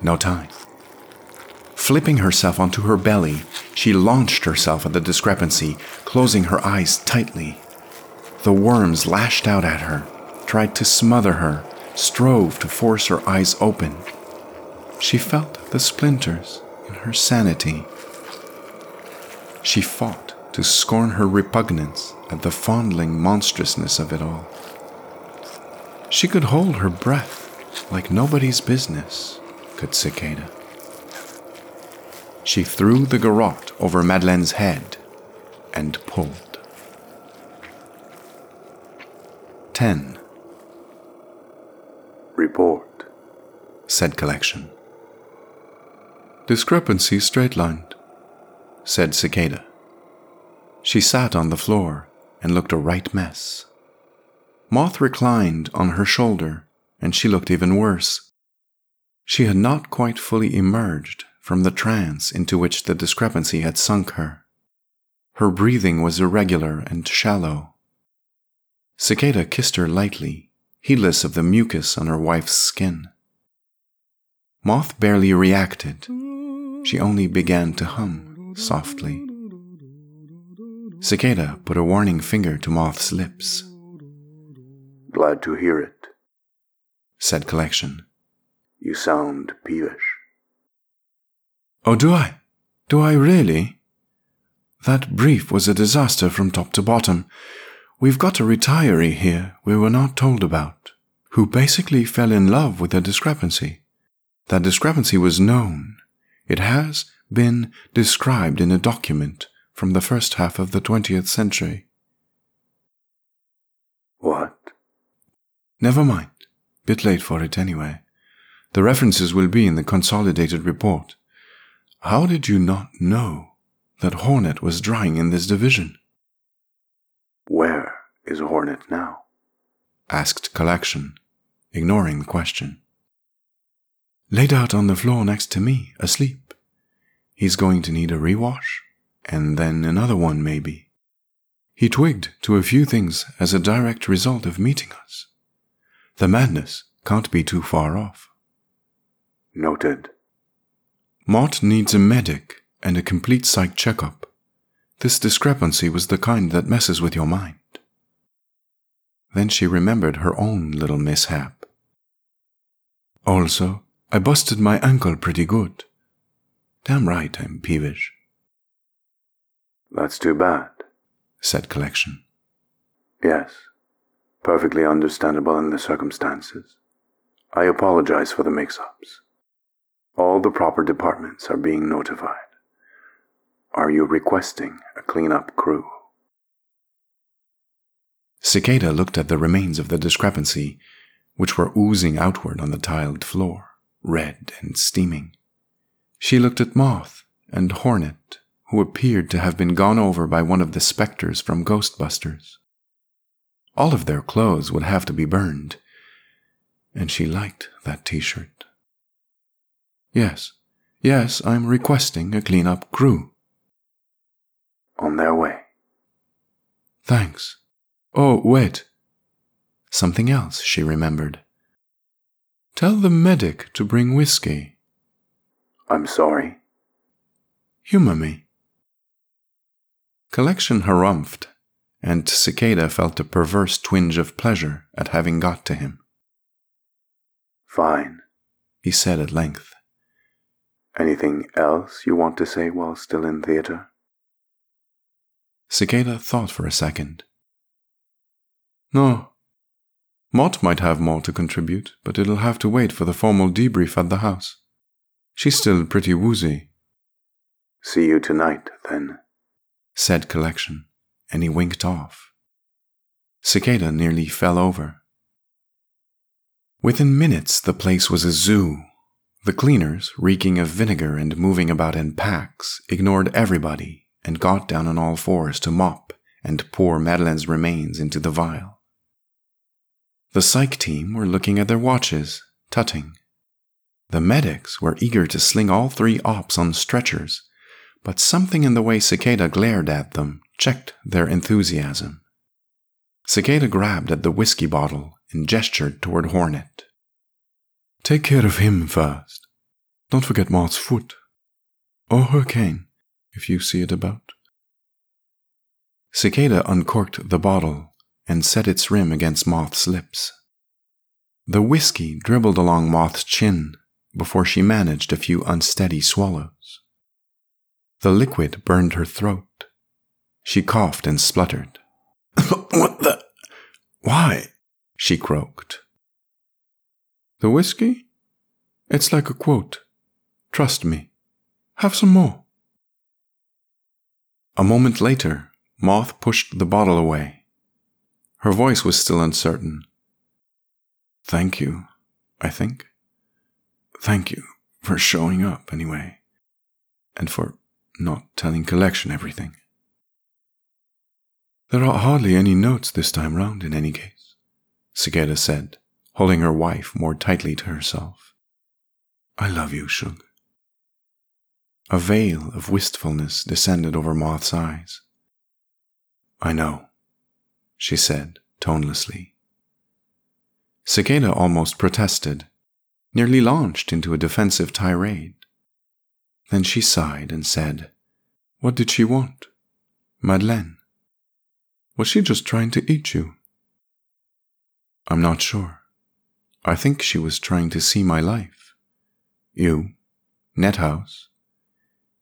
[SPEAKER 1] No time. Flipping herself onto her belly, she launched herself at the discrepancy, closing her eyes tightly. The worms lashed out at her, tried to smother her, strove to force her eyes open. She felt the splinters in her sanity. She fought to scorn her repugnance at the fondling monstrousness of it all. She could hold her breath like nobody's business, could Cicada. She threw the garrote over Madeleine's head and pulled. 10.
[SPEAKER 2] Report.
[SPEAKER 1] said Collection. Discrepancy straight lined, said Cicada. She sat on the floor and looked a right mess. Moth reclined on her shoulder, and she looked even worse. She had not quite fully emerged from the trance into which the discrepancy had sunk her. Her breathing was irregular and shallow. Cicada kissed her lightly, heedless of the mucus on her wife's skin. Moth barely reacted. She only began to hum softly. Cicada put a warning finger to Moth's lips,
[SPEAKER 2] Glad to hear it.
[SPEAKER 1] said Collection.
[SPEAKER 2] You sound peevish.
[SPEAKER 1] Oh, do I? Do I really? That brief was a disaster from top to bottom. We've got a retiree here we were not told about, who basically fell in love with a discrepancy. That discrepancy was known. It has been described in a document from the first half of the 20th century.
[SPEAKER 2] What?
[SPEAKER 1] Never mind. Bit late for it anyway. The references will be in the consolidated report. How did you not know that Hornet was drying in this division?
[SPEAKER 2] Where is Hornet now?
[SPEAKER 1] asked Collection, ignoring the question. Laid out on the floor next to me, asleep. He's going to need a rewash, and then another one maybe. He twigged to a few things as a direct result of meeting us. The madness can't be too far off.
[SPEAKER 2] Noted.
[SPEAKER 1] Mott needs a medic and a complete psych checkup. This discrepancy was the kind that messes with your mind. Then she remembered her own little mishap. Also, I busted my ankle pretty good. Damn right I'm peevish,
[SPEAKER 2] That's too bad.
[SPEAKER 1] said Collection.
[SPEAKER 2] Yes. Perfectly understandable in the circumstances. I apologize for the mix ups. All the proper departments are being notified. Are you requesting a cleanup crew?
[SPEAKER 1] Cicada looked at the remains of the discrepancy, which were oozing outward on the tiled floor, red and steaming. She looked at Moth and Hornet, who appeared to have been gone over by one of the specters from Ghostbusters. All of their clothes would have to be burned, and she liked that t shirt. Yes, yes, I'm requesting a clean-up crew.
[SPEAKER 2] On their way.
[SPEAKER 1] Thanks. Oh, wait. Something else she remembered. Tell the medic to bring whiskey.
[SPEAKER 2] I'm sorry.
[SPEAKER 1] Humor me. Collection harumphed and Cicada felt a perverse twinge of pleasure at having got to him.
[SPEAKER 2] Fine,
[SPEAKER 1] He said at length.
[SPEAKER 2] Anything else you want to say while still in theater?
[SPEAKER 1] Cicada thought for a second. No. Mott might have more to contribute, but it'll have to wait for the formal debrief at the house. She's still pretty woozy,
[SPEAKER 2] See you tonight, then.
[SPEAKER 1] said Collection, and he winked off. Cicada nearly fell over. Within minutes, the place was a zoo. The cleaners, reeking of vinegar and moving about in packs, ignored everybody and got down on all fours to mop and pour Madeleine's remains into the vial. The psych team were looking at their watches, tutting. The medics were eager to sling all three ops on stretchers, but something in the way Cicada glared at them checked their enthusiasm. Cicada grabbed at the whiskey bottle and gestured toward Hornet. Take care of him first. Don't forget Moth's foot. Or her cane, if you see it about. Cicada uncorked the bottle and set its rim against Moth's lips. The whiskey dribbled along Moth's chin before she managed a few unsteady swallows. The liquid burned her throat. She coughed and spluttered. what the? Why? she croaked. The whiskey? It's like a quote. Trust me. Have some more. A moment later, Moth pushed the bottle away. Her voice was still uncertain. Thank you, I think. Thank you for showing up anyway, and for not telling Collection everything. There are hardly any notes this time round, in any case, Cicada said, holding her wife more tightly to herself. I love you, Shug. A veil of wistfulness descended over Moth's eyes. I know, she said tonelessly. Cicada almost protested, nearly launched into a defensive tirade. Then she sighed and said, What did she want? Madeleine. Was she just trying to eat you? I'm not sure. I think she was trying to see my life. You, Nethouse.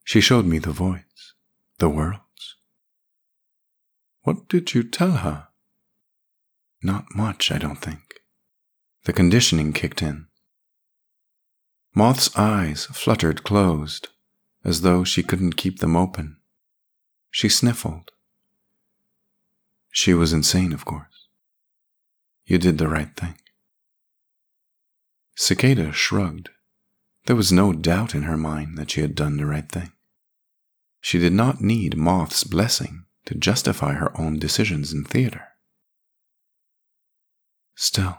[SPEAKER 1] She showed me the voids, the worlds. What did you tell her? Not much, I don't think. The conditioning kicked in. Moth's eyes fluttered closed, as though she couldn't keep them open. She sniffled. She was insane, of course. You did the right thing. Cicada shrugged. There was no doubt in her mind that she had done the right thing. She did not need Moth's blessing to justify her own decisions in theater. Still,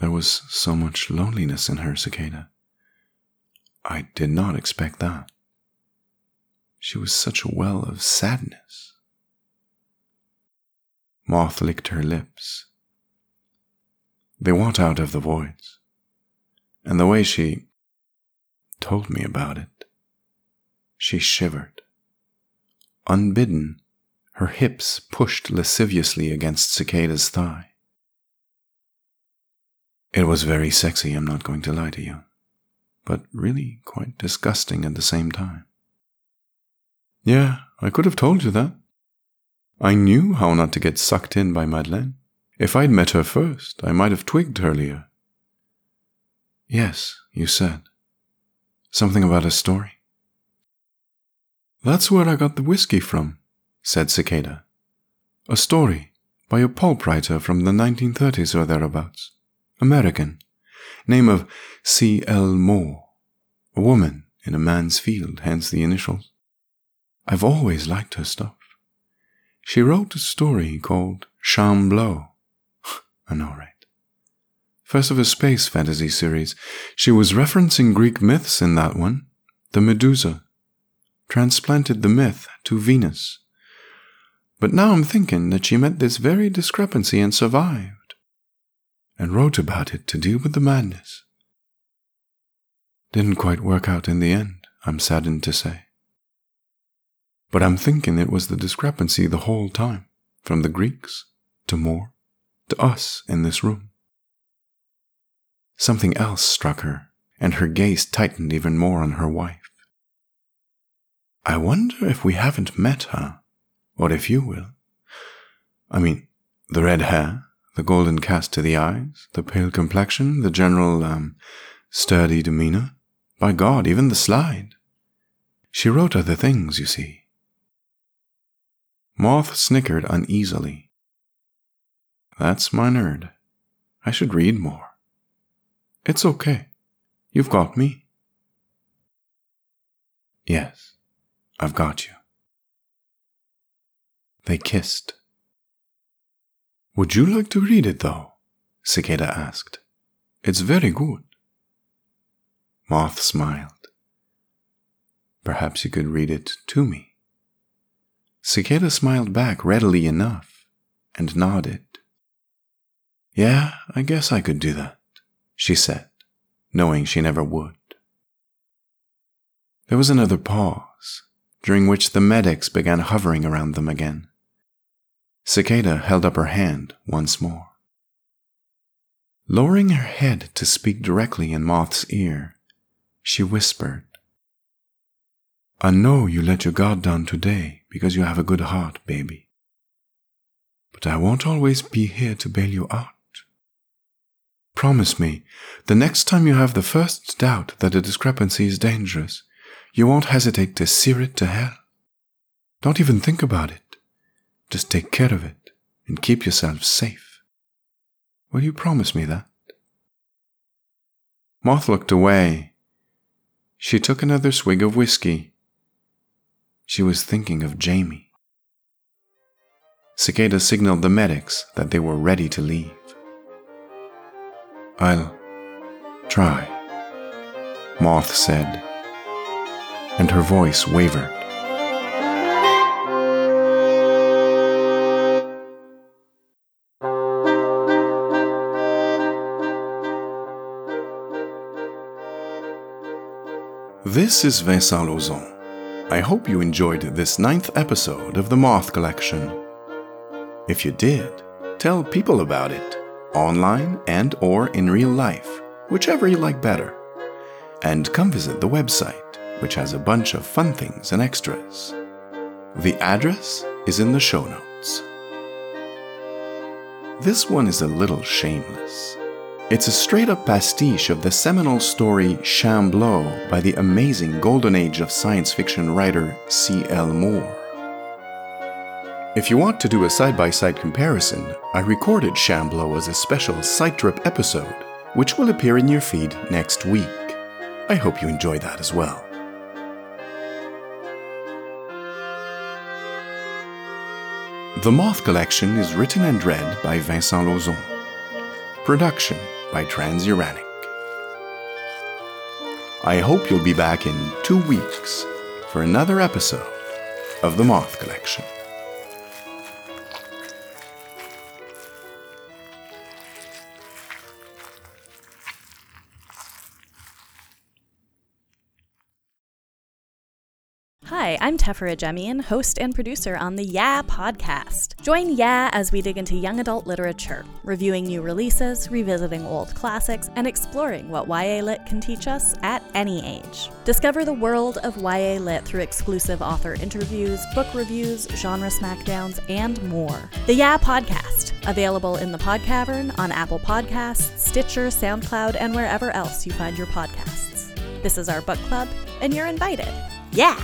[SPEAKER 1] there was so much loneliness in her, Cicada. I did not expect that. She was such a well of sadness. Moth licked her lips. They want out of the voids, and the way she told me about it, she shivered. Unbidden, her hips pushed lasciviously against Cicada's thigh. It was very sexy, I'm not going to lie to you, but really quite disgusting at the same time. Yeah, I could have told you that. I knew how not to get sucked in by Madeleine. If I'd met her first, I might have twigged earlier. Yes, you said. Something about a story. That's where I got the whiskey from, said Cicada. A story by a pulp writer from the 1930s or thereabouts. American. Name of C. L. Moore. A woman in a man's field, hence the initials. I've always liked her stuff. She wrote a story called Shambleau. I know, right? First of a space fantasy series. She was referencing Greek myths in that one. The Medusa. Transplanted the myth to Venus. But now I'm thinking that she met this very discrepancy and survived, and wrote about it to deal with the madness. Didn't quite work out in the end, I'm saddened to say. But I'm thinking it was the discrepancy the whole time. from the Greeks to Moore to us in this room. Something else struck her, and her gaze tightened even more on her wife. I wonder if we haven't met her, or if you will. I mean, the red hair, the golden cast to the eyes, the pale complexion, the general, um, sturdy demeanor. By God, even the slide. She wrote other things, you see. Moth snickered uneasily. That's my nerd. I should read more. It's okay. You've got me. Yes, I've got you. They kissed. Would you like to read it, though? Cicada asked. It's very good. Moth smiled. Perhaps you could read it to me. Cicada smiled back readily enough and nodded. Yeah, I guess I could do that, she said, knowing she never would. There was another pause, during which the medics began hovering around them again. Cicada held up her hand once more. Lowering her head to speak directly in Moth's ear, she whispered, I know you let your guard down today because you have a good heart, baby. But I won't always be here to bail you out. Promise me, the next time you have the first doubt that a discrepancy is dangerous, you won't hesitate to sear it to hell. Don't even think about it. Just take care of it and keep yourself safe. Will you promise me that? Moth looked away. She took another swig of whiskey. She was thinking of Jamie. Cicada signaled the medics that they were ready to leave. I'll try, Moth said, and her voice wavered. This is Vincent Lauzon. I hope you enjoyed this ninth episode of the Moth Collection. If you did, tell people about it, online and or in real life, whichever you like better. And come visit the website, which has a bunch of fun things and extras. The address is in the show notes. This one is a little shameless. It's a straight up pastiche of the seminal story Shambleau by the amazing golden age of science fiction writer C.L. Moore. If you want to do a side by side comparison, I recorded Shambleau as a special Side Trip episode, which will appear in your feed next week. I hope you enjoy that as well. The Moth Collection is written and read by Vincent Lauzon. Production by Transuranic. I hope you'll be back in two weeks for another episode of The Moth Collection.
[SPEAKER 4] Hi, I'm Tefera Jemian, host and producer on the Yeah podcast. Join Yeah as we dig into young adult literature, reviewing new releases, revisiting old classics, and exploring what YA Lit can teach us at any age. Discover the world of YA Lit through exclusive author interviews, book reviews, genre smackdowns, and more. The Yeah podcast, available in the PodCavern, on Apple Podcasts, Stitcher, SoundCloud, and wherever else you find your podcasts. This is our book club, and you're invited. Yeah!